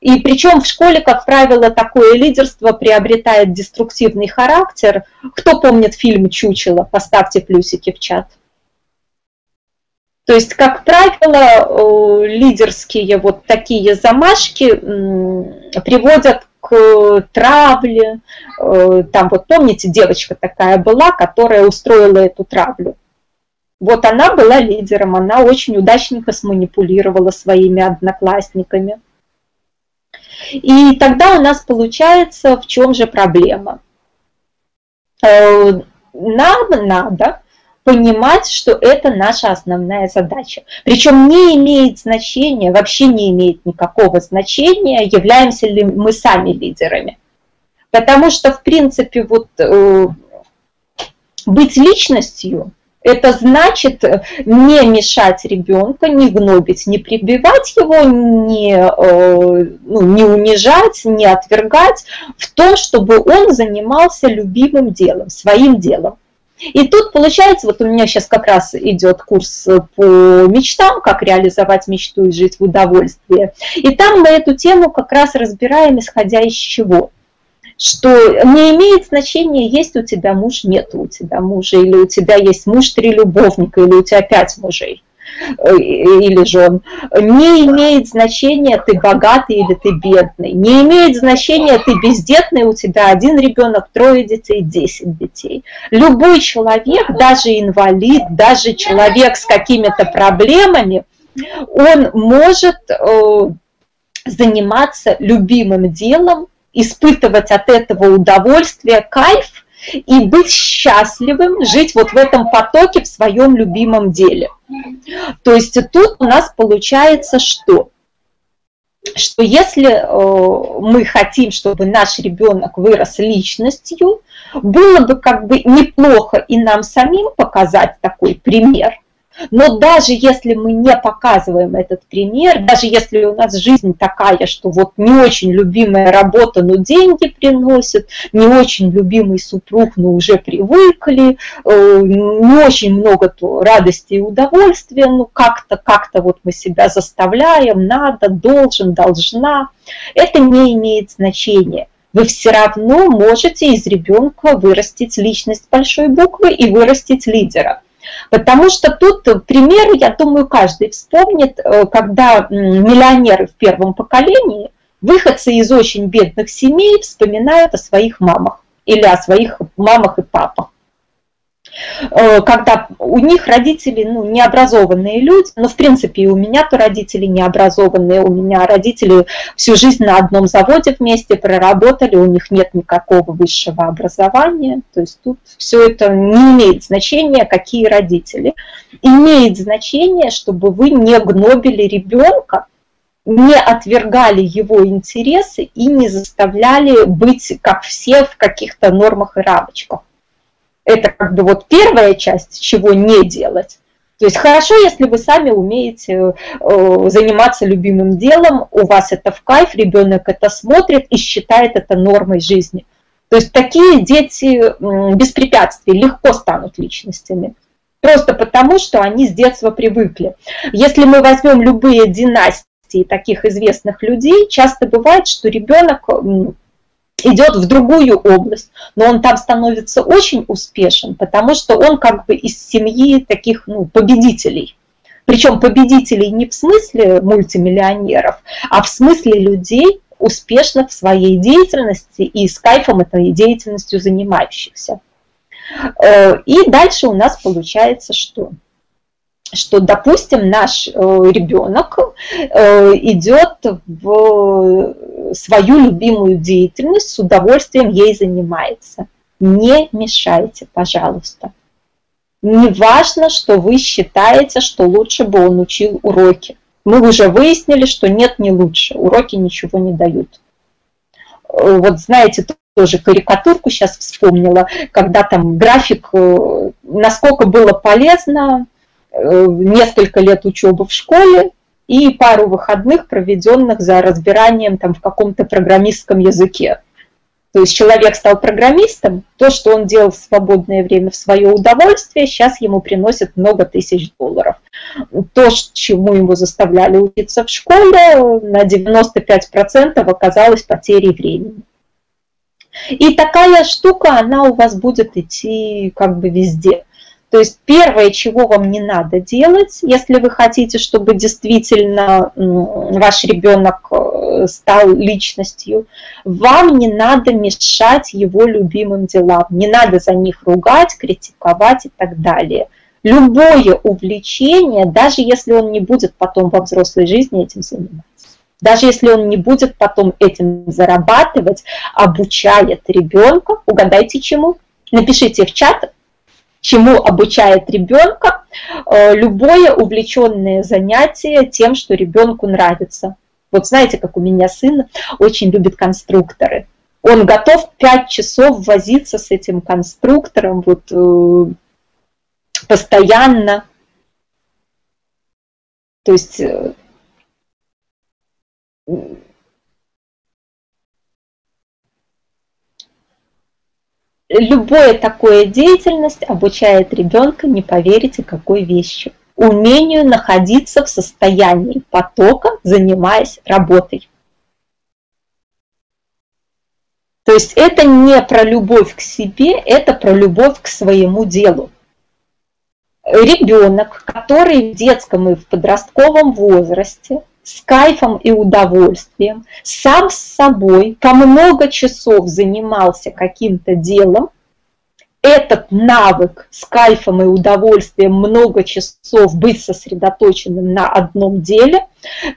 И причем в школе, как правило, такое лидерство приобретает деструктивный характер. Кто помнит фильм «Чучело»? Поставьте плюсики в чат. То есть, как правило, лидерские вот такие замашки приводят к травле. Э, там вот помните, девочка такая была, которая устроила эту травлю. Вот она была лидером, она очень удачненько сманипулировала своими одноклассниками. И тогда у нас получается, в чем же проблема? Э, нам надо понимать, что это наша основная задача. Причем не имеет значения, вообще не имеет никакого значения, являемся ли мы сами лидерами. Потому что, в принципе, вот э, быть личностью это значит э, не мешать ребенка, не гнобить, не прибивать его, не, э, ну, не унижать, не отвергать в том, чтобы он занимался любимым делом, своим делом. И тут получается, вот у меня сейчас как раз идет курс по мечтам, как реализовать мечту и жить в удовольствии. И там мы эту тему как раз разбираем, исходя из чего что не имеет значения, есть у тебя муж, нет у тебя мужа, или у тебя есть муж, три любовника, или у тебя пять мужей э, или жен. Не имеет значения, ты богатый или ты бедный. Не имеет значения, ты бездетный, у тебя один ребенок, трое детей, десять детей. Любой человек, даже инвалид, даже человек с какими-то проблемами, он может э, заниматься любимым делом, испытывать от этого удовольствие, кайф и быть счастливым, жить вот в этом потоке в своем любимом деле. То есть тут у нас получается что? Что если э, мы хотим, чтобы наш ребенок вырос личностью, было бы как бы неплохо и нам самим показать такой пример – но даже если мы не показываем этот пример, даже если у нас жизнь такая, что вот не очень любимая работа, но деньги приносит, не очень любимый супруг, но уже привыкли, э, не очень много то радости и удовольствия, ну как-то, как-то вот мы себя заставляем, надо, должен, должна, это не имеет значения. Вы все равно можете из ребенка вырастить личность большой буквы и вырастить лидера. Потому что тут примеры, я думаю, каждый вспомнит, э, когда миллионеры в первом поколении, выходцы из очень бедных семей вспоминают о своих мамах или о своих мамах и папах. Э, когда у них родители ну, необразованные люди, но в принципе и у меня-то родители необразованные, у меня родители всю жизнь на одном заводе вместе проработали, у них нет никакого высшего образования, то есть тут все это не имеет значения, какие родители. Имеет значение, чтобы вы не гнобили ребенка, не отвергали его интересы и не заставляли быть, как все, в каких-то нормах и рамочках. Это как бы вот первая часть, чего не делать. То есть хорошо, если вы сами умеете э, заниматься любимым делом, у вас это в кайф, ребенок это смотрит и считает это нормой жизни. То есть такие дети без препятствий легко станут личностями. Просто потому, что они с детства привыкли. Если мы возьмем любые династии таких известных людей, часто бывает, что ребенок идет в другую область, но он там становится очень успешен, потому что он как бы из семьи таких ну, победителей. Причем победителей не в смысле мультимиллионеров, а в смысле людей, успешных в своей деятельности и с кайфом этой деятельностью занимающихся. Э, и дальше у нас получается что? что, допустим, наш э, ребенок э, идет в свою любимую деятельность, с удовольствием ей занимается. Не мешайте, пожалуйста. Не важно, что вы считаете, что лучше бы он учил уроки. Мы уже выяснили, что нет, не лучше. Уроки ничего не дают. Э, вот знаете, тоже карикатурку сейчас вспомнила, когда там график, насколько было полезно, Э, несколько лет учебы в школе, и пару выходных, проведенных за разбиранием там в каком-то программистском языке. То есть человек стал программистом, то, что он делал в свободное время в свое удовольствие, сейчас ему приносит много тысяч долларов. То, чему ему заставляли учиться в школе, на 95% оказалось потерей времени. И такая штука, она у вас будет идти как бы везде. То есть первое, чего вам не надо делать, если вы хотите, чтобы действительно ваш ребенок э, стал личностью, вам не надо мешать его любимым делам, не надо за них ругать, критиковать и так далее. Любое увлечение, даже если он не будет потом во взрослой жизни этим заниматься, даже если он не будет потом этим зарабатывать, обучает ребенка, угадайте чему? Напишите в чат, чему обучает ребенка э, любое увлеченное занятие тем, что ребенку нравится. Вот знаете, как у меня сын очень любит конструкторы. Он готов 5 часов возиться с этим конструктором вот, э, постоянно. То есть любое такое деятельность обучает ребенка, не поверите, какой вещи. Умению находиться в состоянии потока, занимаясь работой. То есть это не про любовь к себе, это про любовь к своему делу. Ребенок, который в детском и в подростковом возрасте с кайфом и удовольствием, сам с собой по много часов занимался каким-то делом, этот навык с кайфом и удовольствием много часов быть сосредоточенным на одном деле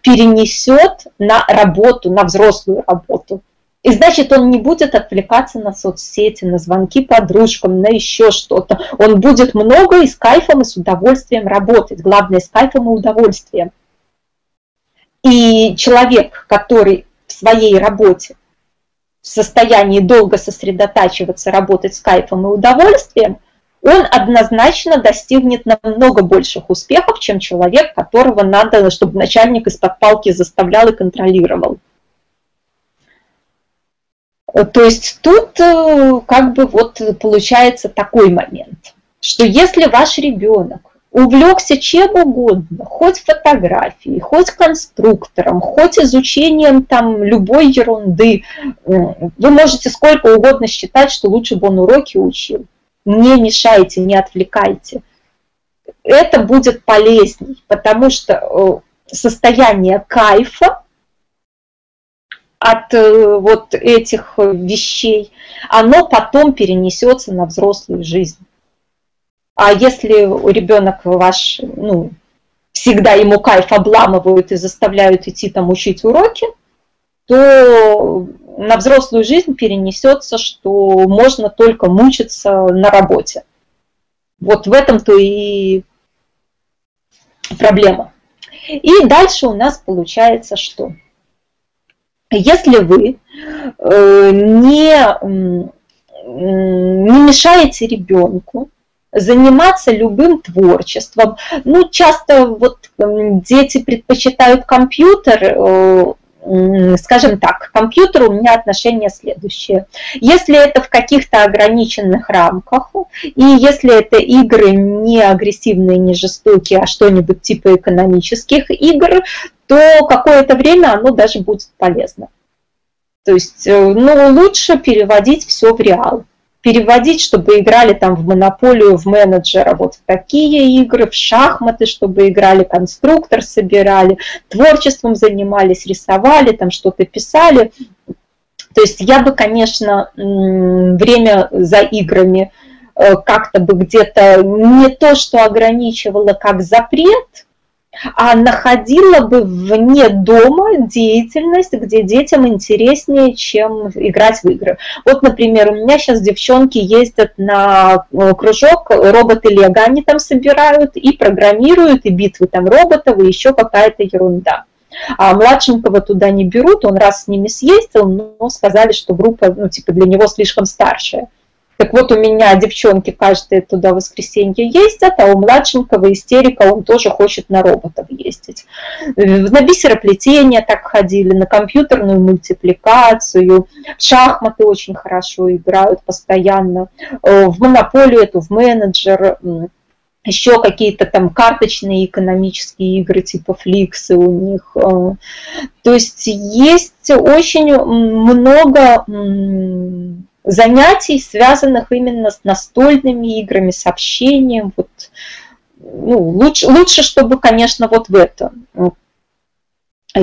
перенесет на работу, на взрослую работу. И значит, он не будет отвлекаться на соцсети, на звонки подружкам, на еще что-то. Он будет много и с кайфом, и с удовольствием работать. Главное, с кайфом и удовольствием. И человек, который в своей работе в состоянии долго сосредотачиваться, работать с кайфом и удовольствием, он однозначно достигнет намного больших успехов, чем человек, которого надо, чтобы начальник из-под палки заставлял и контролировал. То есть тут э, как бы вот получается такой момент, что если ваш ребенок увлекся чем угодно, хоть фотографией, хоть конструктором, хоть изучением там любой ерунды. Вы можете сколько угодно считать, что лучше бы он уроки учил. Не мешайте, не отвлекайте. Это будет полезней, потому что э, состояние кайфа от э, вот этих вещей, оно потом перенесется на взрослую жизнь. А если ребенок ваш, ну, всегда ему кайф обламывают и заставляют идти там учить уроки, то на взрослую жизнь перенесется, что можно только мучиться на работе. Вот в этом-то и проблема. И дальше у нас получается что? Если вы э, не, не мешаете ребенку, заниматься любым творчеством. Ну, часто вот дети предпочитают компьютер, э, скажем так, к компьютеру у меня отношение следующее. Если это в каких-то ограниченных рамках, и если это игры не агрессивные, не жестокие, а что-нибудь типа экономических игр, то какое-то время оно даже будет полезно. То есть, э, ну, лучше переводить все в реал переводить, чтобы играли там в монополию, в менеджера, вот в такие игры, в шахматы, чтобы играли, конструктор собирали, творчеством занимались, рисовали, там что-то писали. То есть я бы, конечно, время за играми э, как-то бы где-то не то, что ограничивала как запрет, а находила бы вне дома деятельность, где детям интереснее, чем играть в игры. Вот, например, у меня сейчас девчонки ездят на э, кружок, роботы Лего они там собирают и программируют, и битвы там роботов, и еще какая-то ерунда. А младшенького туда не берут, он раз с ними съездил, но сказали, что группа, ну, типа, для него слишком старшая. Так вот, у меня девчонки каждое туда воскресенье ездят, а у младшенького истерика он тоже хочет на роботов ездить. На бисероплетение так ходили, на компьютерную мультипликацию, в шахматы очень хорошо играют постоянно, э, в монополию эту, в менеджер, еще какие-то там карточные экономические игры типа фликсы у них. Э. То есть есть очень много занятий, связанных именно с настольными играми, с общением. Вот, ну, лучше, лучше, чтобы, конечно, вот в это,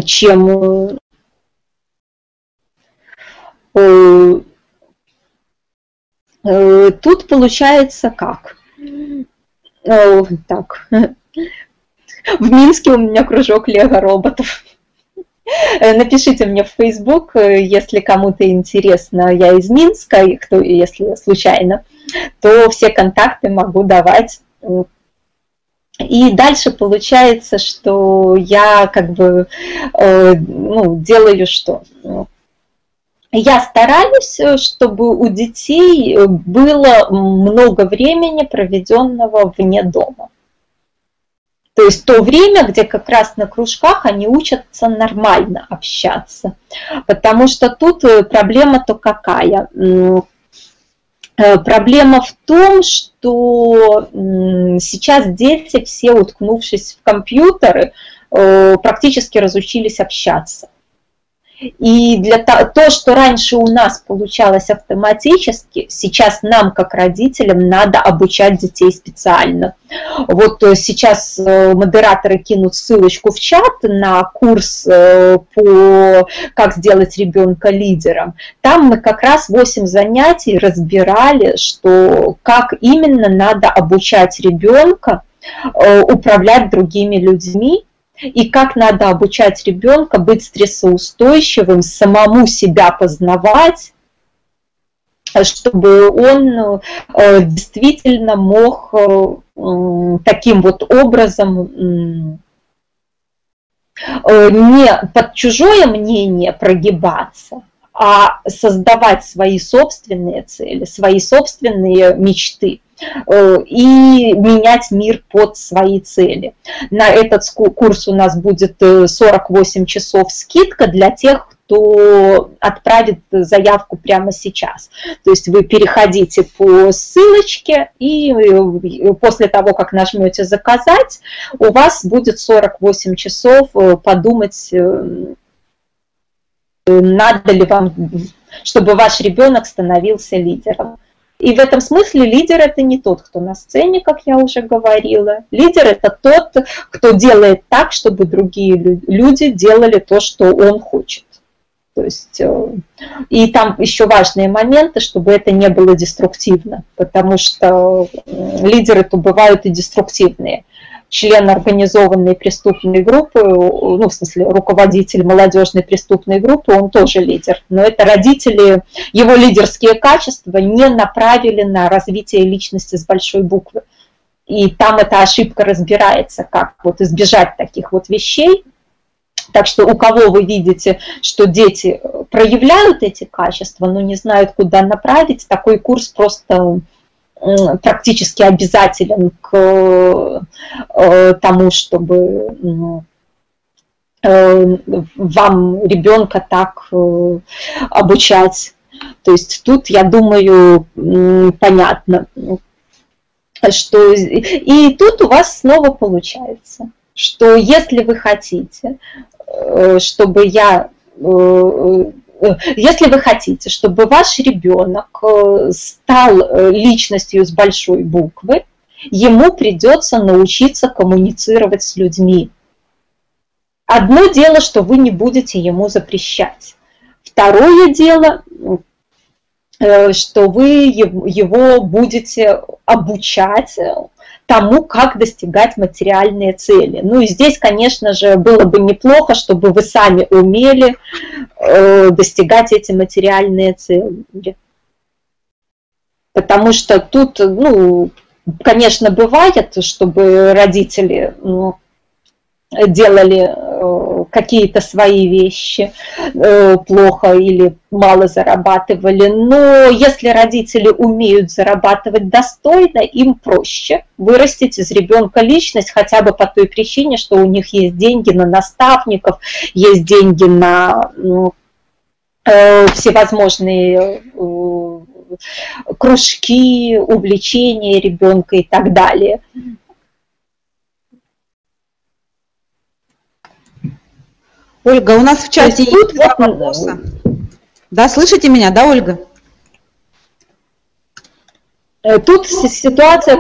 чем э, э, тут получается как? О, так. В Минске у меня кружок лего-роботов. Напишите мне в Facebook, если кому-то интересно, я из Минска, и кто, если случайно, то все контакты могу давать. И дальше получается, что я как бы э, ну, делаю что? я стараюсь, э, чтобы у детей э, было много времени, проведенного вне дома. То есть то время, где как раз на кружках они учатся нормально общаться. Потому что тут э, проблема-то какая? Проблема в том, что сейчас дети, все уткнувшись в компьютеры, практически разучились общаться. И для того, то, что раньше у нас получалось автоматически, сейчас нам, как родителям, надо обучать детей специально. Вот э, сейчас э, модераторы кинут ссылочку в чат на курс э, по как сделать ребенка лидером. Там мы как раз 8 занятий разбирали, что как именно надо обучать ребенка управлять другими людьми, и как надо обучать ребенка быть стрессоустойчивым, самому себя познавать, чтобы он э, действительно мог э, таким вот образом э, не под чужое мнение прогибаться, а создавать свои собственные цели, свои собственные мечты. Э, и менять мир под свои цели. На этот курс у нас будет 48 э, часов скидка для тех, кто отправит заявку прямо сейчас. То есть вы переходите по ссылочке, и э, после того, как нажмете «Заказать», у вас будет 48 часов подумать, надо ли вам, чтобы ваш ребенок становился лидером. И в этом смысле лидер это не тот, кто на сцене, как я уже говорила. Лидер это тот, кто делает так, чтобы другие люди делали то, что он хочет. То есть, э, и там еще важные моменты, чтобы это не было деструктивно, потому что лидеры то бывают и деструктивные член организованной преступной группы, ну, в смысле, руководитель молодежной преступной группы, он тоже лидер. Но это родители, его лидерские качества не направили на развитие личности с большой буквы. И там эта ошибка разбирается, как вот избежать таких вот вещей. Так что у кого вы видите, что дети проявляют эти качества, но не знают, куда направить, такой курс просто практически обязателен к э, тому, чтобы э, вам ребенка так э, обучать. То есть тут, я думаю, понятно, что и тут у вас снова получается, что если вы хотите, чтобы я если вы хотите, чтобы ваш ребенок э, стал э, личностью с большой буквы, ему придется научиться коммуницировать с людьми. Одно дело, что вы не будете ему запрещать. Второе дело, что вы его будете обучать тому, как достигать материальные цели. Ну и здесь, конечно же, было бы неплохо, чтобы вы сами умели э, достигать эти материальные цели. Потому что тут, ну, конечно, бывает, чтобы родители ну, делали э, какие-то свои вещи э, плохо или мало зарабатывали. Но если родители умеют зарабатывать достойно, им проще вырастить из ребенка личность хотя бы по той причине, что у них есть деньги на наставников, есть деньги на э, всевозможные кружки, увлечения ребенка и так далее. Ольга, у нас в чате есть, есть два вопроса. Да, слышите меня, да, Ольга? Э, тут ситуация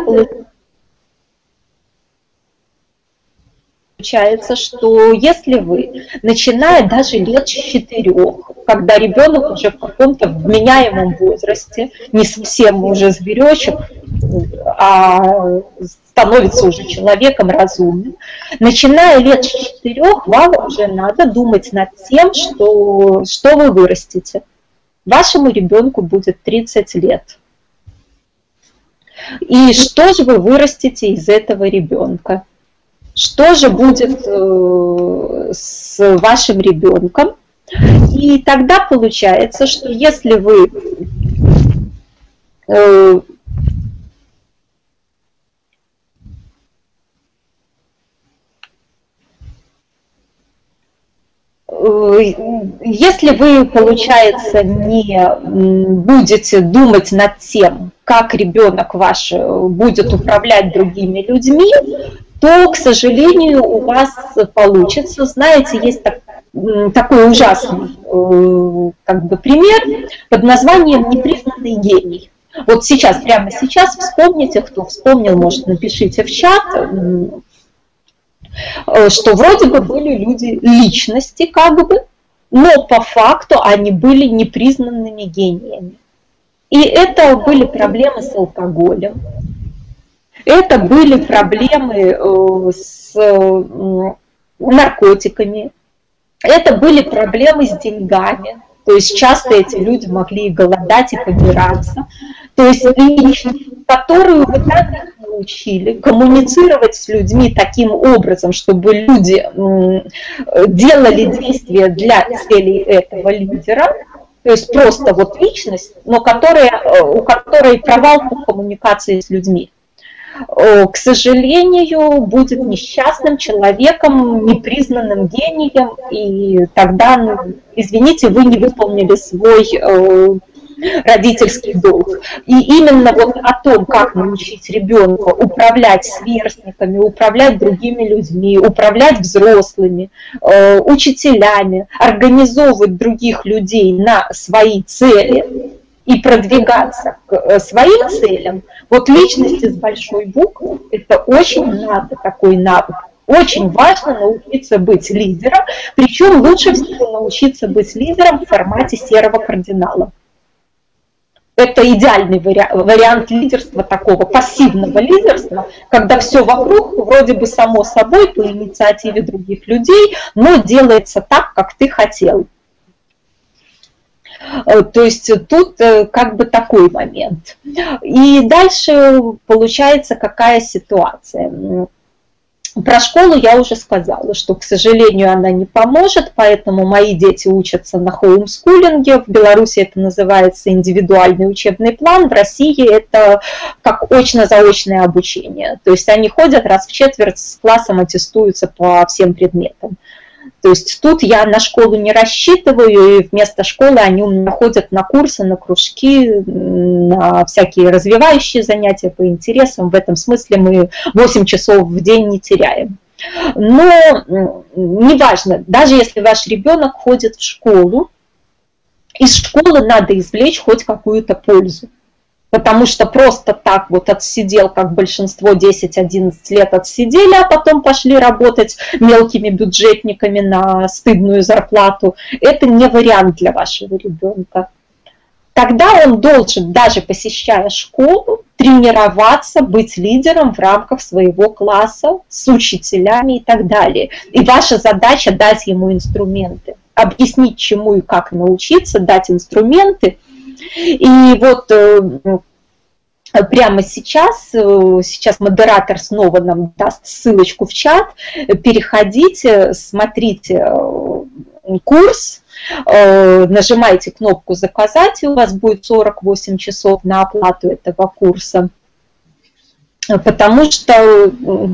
получается, что если вы, начиная даже лет с когда ребенок уже в каком-то вменяемом возрасте, не совсем уже зверечек, а становится уже человеком разумным, начиная лет с четырех, вам уже надо думать над тем, что, что вы вырастете. Вашему ребенку будет 30 лет. И что же вы вырастете из этого ребенка? Что же будет э, с вашим ребенком? И тогда получается, что если вы э, если вы, получается, не будете думать над тем, как ребенок ваш будет управлять другими людьми, то, к сожалению, у вас получится, знаете, есть так, такой ужасный э, как бы, пример под названием «непризнанный гений». Вот сейчас, прямо сейчас вспомните, кто вспомнил, может, напишите в чат, Э, что вроде бы были люди личности как бы, но по факту они были непризнанными гениями. И это были проблемы с алкоголем, это были проблемы э, с наркотиками, это были проблемы с деньгами, то есть часто эти люди могли и голодать, и побираться. То есть личность, которую вы так научили коммуницировать с людьми таким образом, чтобы люди делали действия для целей этого лидера, то есть просто вот личность, но которая, э, у которой провал в коммуникации с людьми к сожалению, будет несчастным человеком, непризнанным гением, и тогда, извините, вы не выполнили свой э, родительский долг. И именно вот о том, как научить ребенка управлять сверстниками, управлять другими людьми, управлять взрослыми, э, учителями, организовывать других людей на свои цели и продвигаться к э, своим целям, вот личности с большой буквы, это очень надо такой навык. Очень важно научиться быть лидером, причем лучше всего научиться быть лидером в формате серого кардинала это идеальный вариант лидерства такого пассивного лидерства, когда все вокруг вроде бы само собой по инициативе других людей, но делается так, как ты хотел. Э, то есть тут э, как бы такой момент. И дальше получается какая ситуация. Про школу я уже сказала, что, к сожалению, она не поможет, поэтому мои дети учатся на хоумскулинге. В Беларуси это называется индивидуальный учебный план, в России это как очно-заочное обучение. То есть они ходят раз в четверть с классом, аттестуются по всем предметам. То есть тут я на школу не рассчитываю, и вместо школы они у меня ходят на курсы, на кружки, на всякие развивающие занятия по интересам. В этом смысле мы 8 часов в день не теряем. Но неважно, даже если ваш ребенок ходит в школу, из школы надо извлечь хоть какую-то пользу потому что просто так вот отсидел, как большинство 10-11 лет отсидели, а потом пошли работать мелкими бюджетниками на стыдную зарплату, это не вариант для вашего ребенка. Тогда он должен, даже посещая школу, тренироваться, быть лидером в рамках своего класса, с учителями и так далее. И ваша задача дать ему инструменты, объяснить, чему и как научиться, дать инструменты – и вот э, прямо сейчас, э, сейчас модератор снова нам даст ссылочку в чат, переходите, смотрите курс, нажимайте кнопку «Заказать», и у вас будет 48 часов на оплату этого курса потому что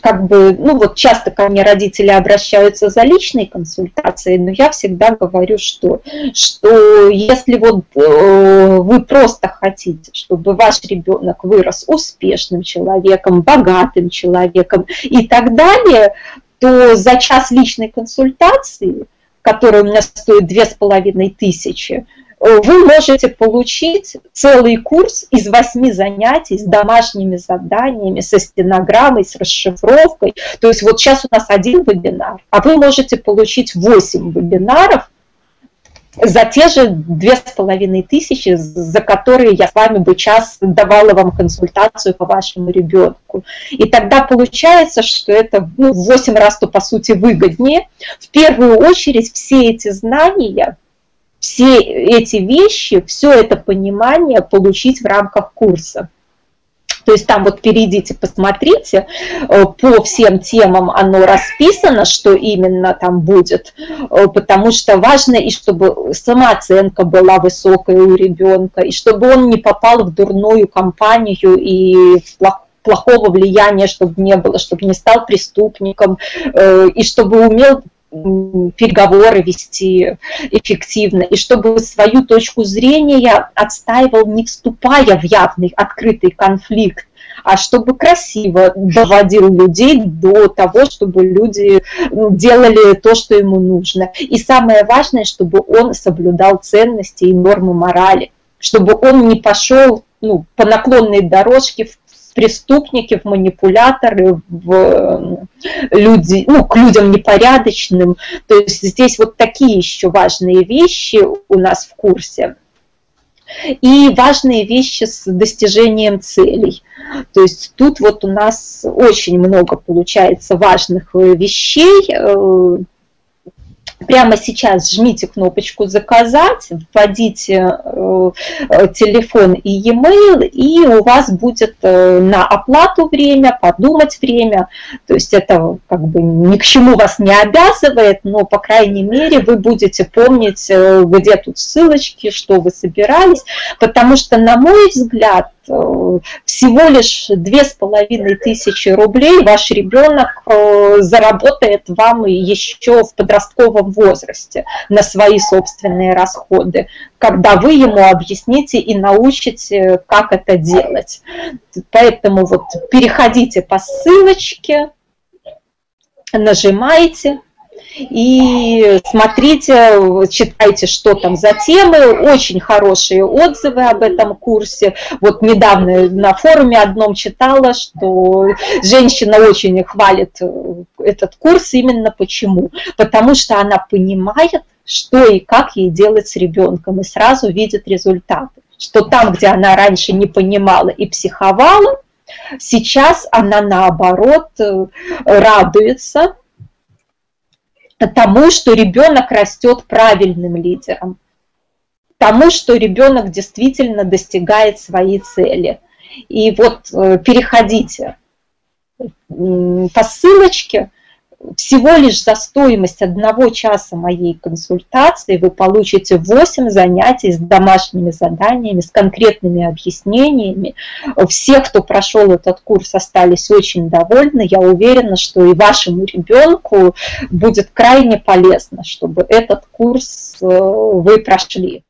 как бы, ну вот часто ко мне родители обращаются за личной консультацией, но я всегда говорю, что, что если вот э, вы просто хотите, чтобы ваш ребенок вырос успешным человеком, богатым человеком и так далее, то за час личной консультации, которая у меня стоит две с половиной тысячи, вы можете получить целый курс из восьми занятий с домашними заданиями, со стенограммой, с расшифровкой. То есть вот сейчас у нас один вебинар, а вы можете получить восемь вебинаров за те же две с половиной тысячи, за которые я с вами бы час давала вам консультацию по вашему ребенку. И тогда получается, что это ну, в 8 раз, то по сути выгоднее. В первую очередь все эти знания – все эти вещи, все это понимание получить в рамках курса. То есть там вот перейдите, посмотрите, э, по всем темам оно расписано, что именно там будет, э, потому что важно и чтобы самооценка была высокая у ребенка, и чтобы он не попал в дурную компанию и в плохого влияния, чтобы не было, чтобы не стал преступником, э, и чтобы умел переговоры вести эффективно, и чтобы свою точку зрения отстаивал, не вступая в явный открытый конфликт, а чтобы красиво доводил людей до того, чтобы люди делали то, что ему нужно. И самое важное, чтобы он соблюдал ценности и нормы морали, чтобы он не пошел ну, по наклонной дорожке в преступники, в манипуляторы, в люди, ну, к людям непорядочным. То есть здесь вот такие еще важные вещи у нас в курсе. И важные вещи с достижением целей. То есть тут вот у нас очень много получается важных вещей, э, прямо сейчас жмите кнопочку «Заказать», вводите э, телефон и e-mail, и у вас будет э, на оплату время, подумать время. То есть это как бы ни к чему вас не обязывает, но, по крайней мере, вы будете помнить, э, где тут ссылочки, что вы собирались, потому что, на мой взгляд, всего лишь две с половиной тысячи рублей ваш ребенок заработает вам еще в подростковом возрасте на свои собственные расходы, когда вы ему объясните и научите, как это делать. Поэтому вот переходите по ссылочке, нажимайте, и смотрите, читайте, что там за темы, очень хорошие отзывы об этом курсе. Вот недавно на форуме одном читала, что женщина очень хвалит э, этот курс именно почему? Потому что она понимает, что и как ей делать с ребенком, и сразу видит результаты. Что там, где она раньше не понимала и психовала, сейчас она наоборот э, радуется, тому, что ребенок растет правильным лидером, тому, что ребенок действительно достигает своей цели. И вот э, переходите по ссылочке, всего лишь за стоимость одного часа моей консультации вы получите 8 занятий с домашними заданиями, с конкретными объяснениями. Все, кто прошел этот курс, остались очень довольны. Я уверена, что и вашему ребенку будет крайне полезно, чтобы этот курс э, вы прошли.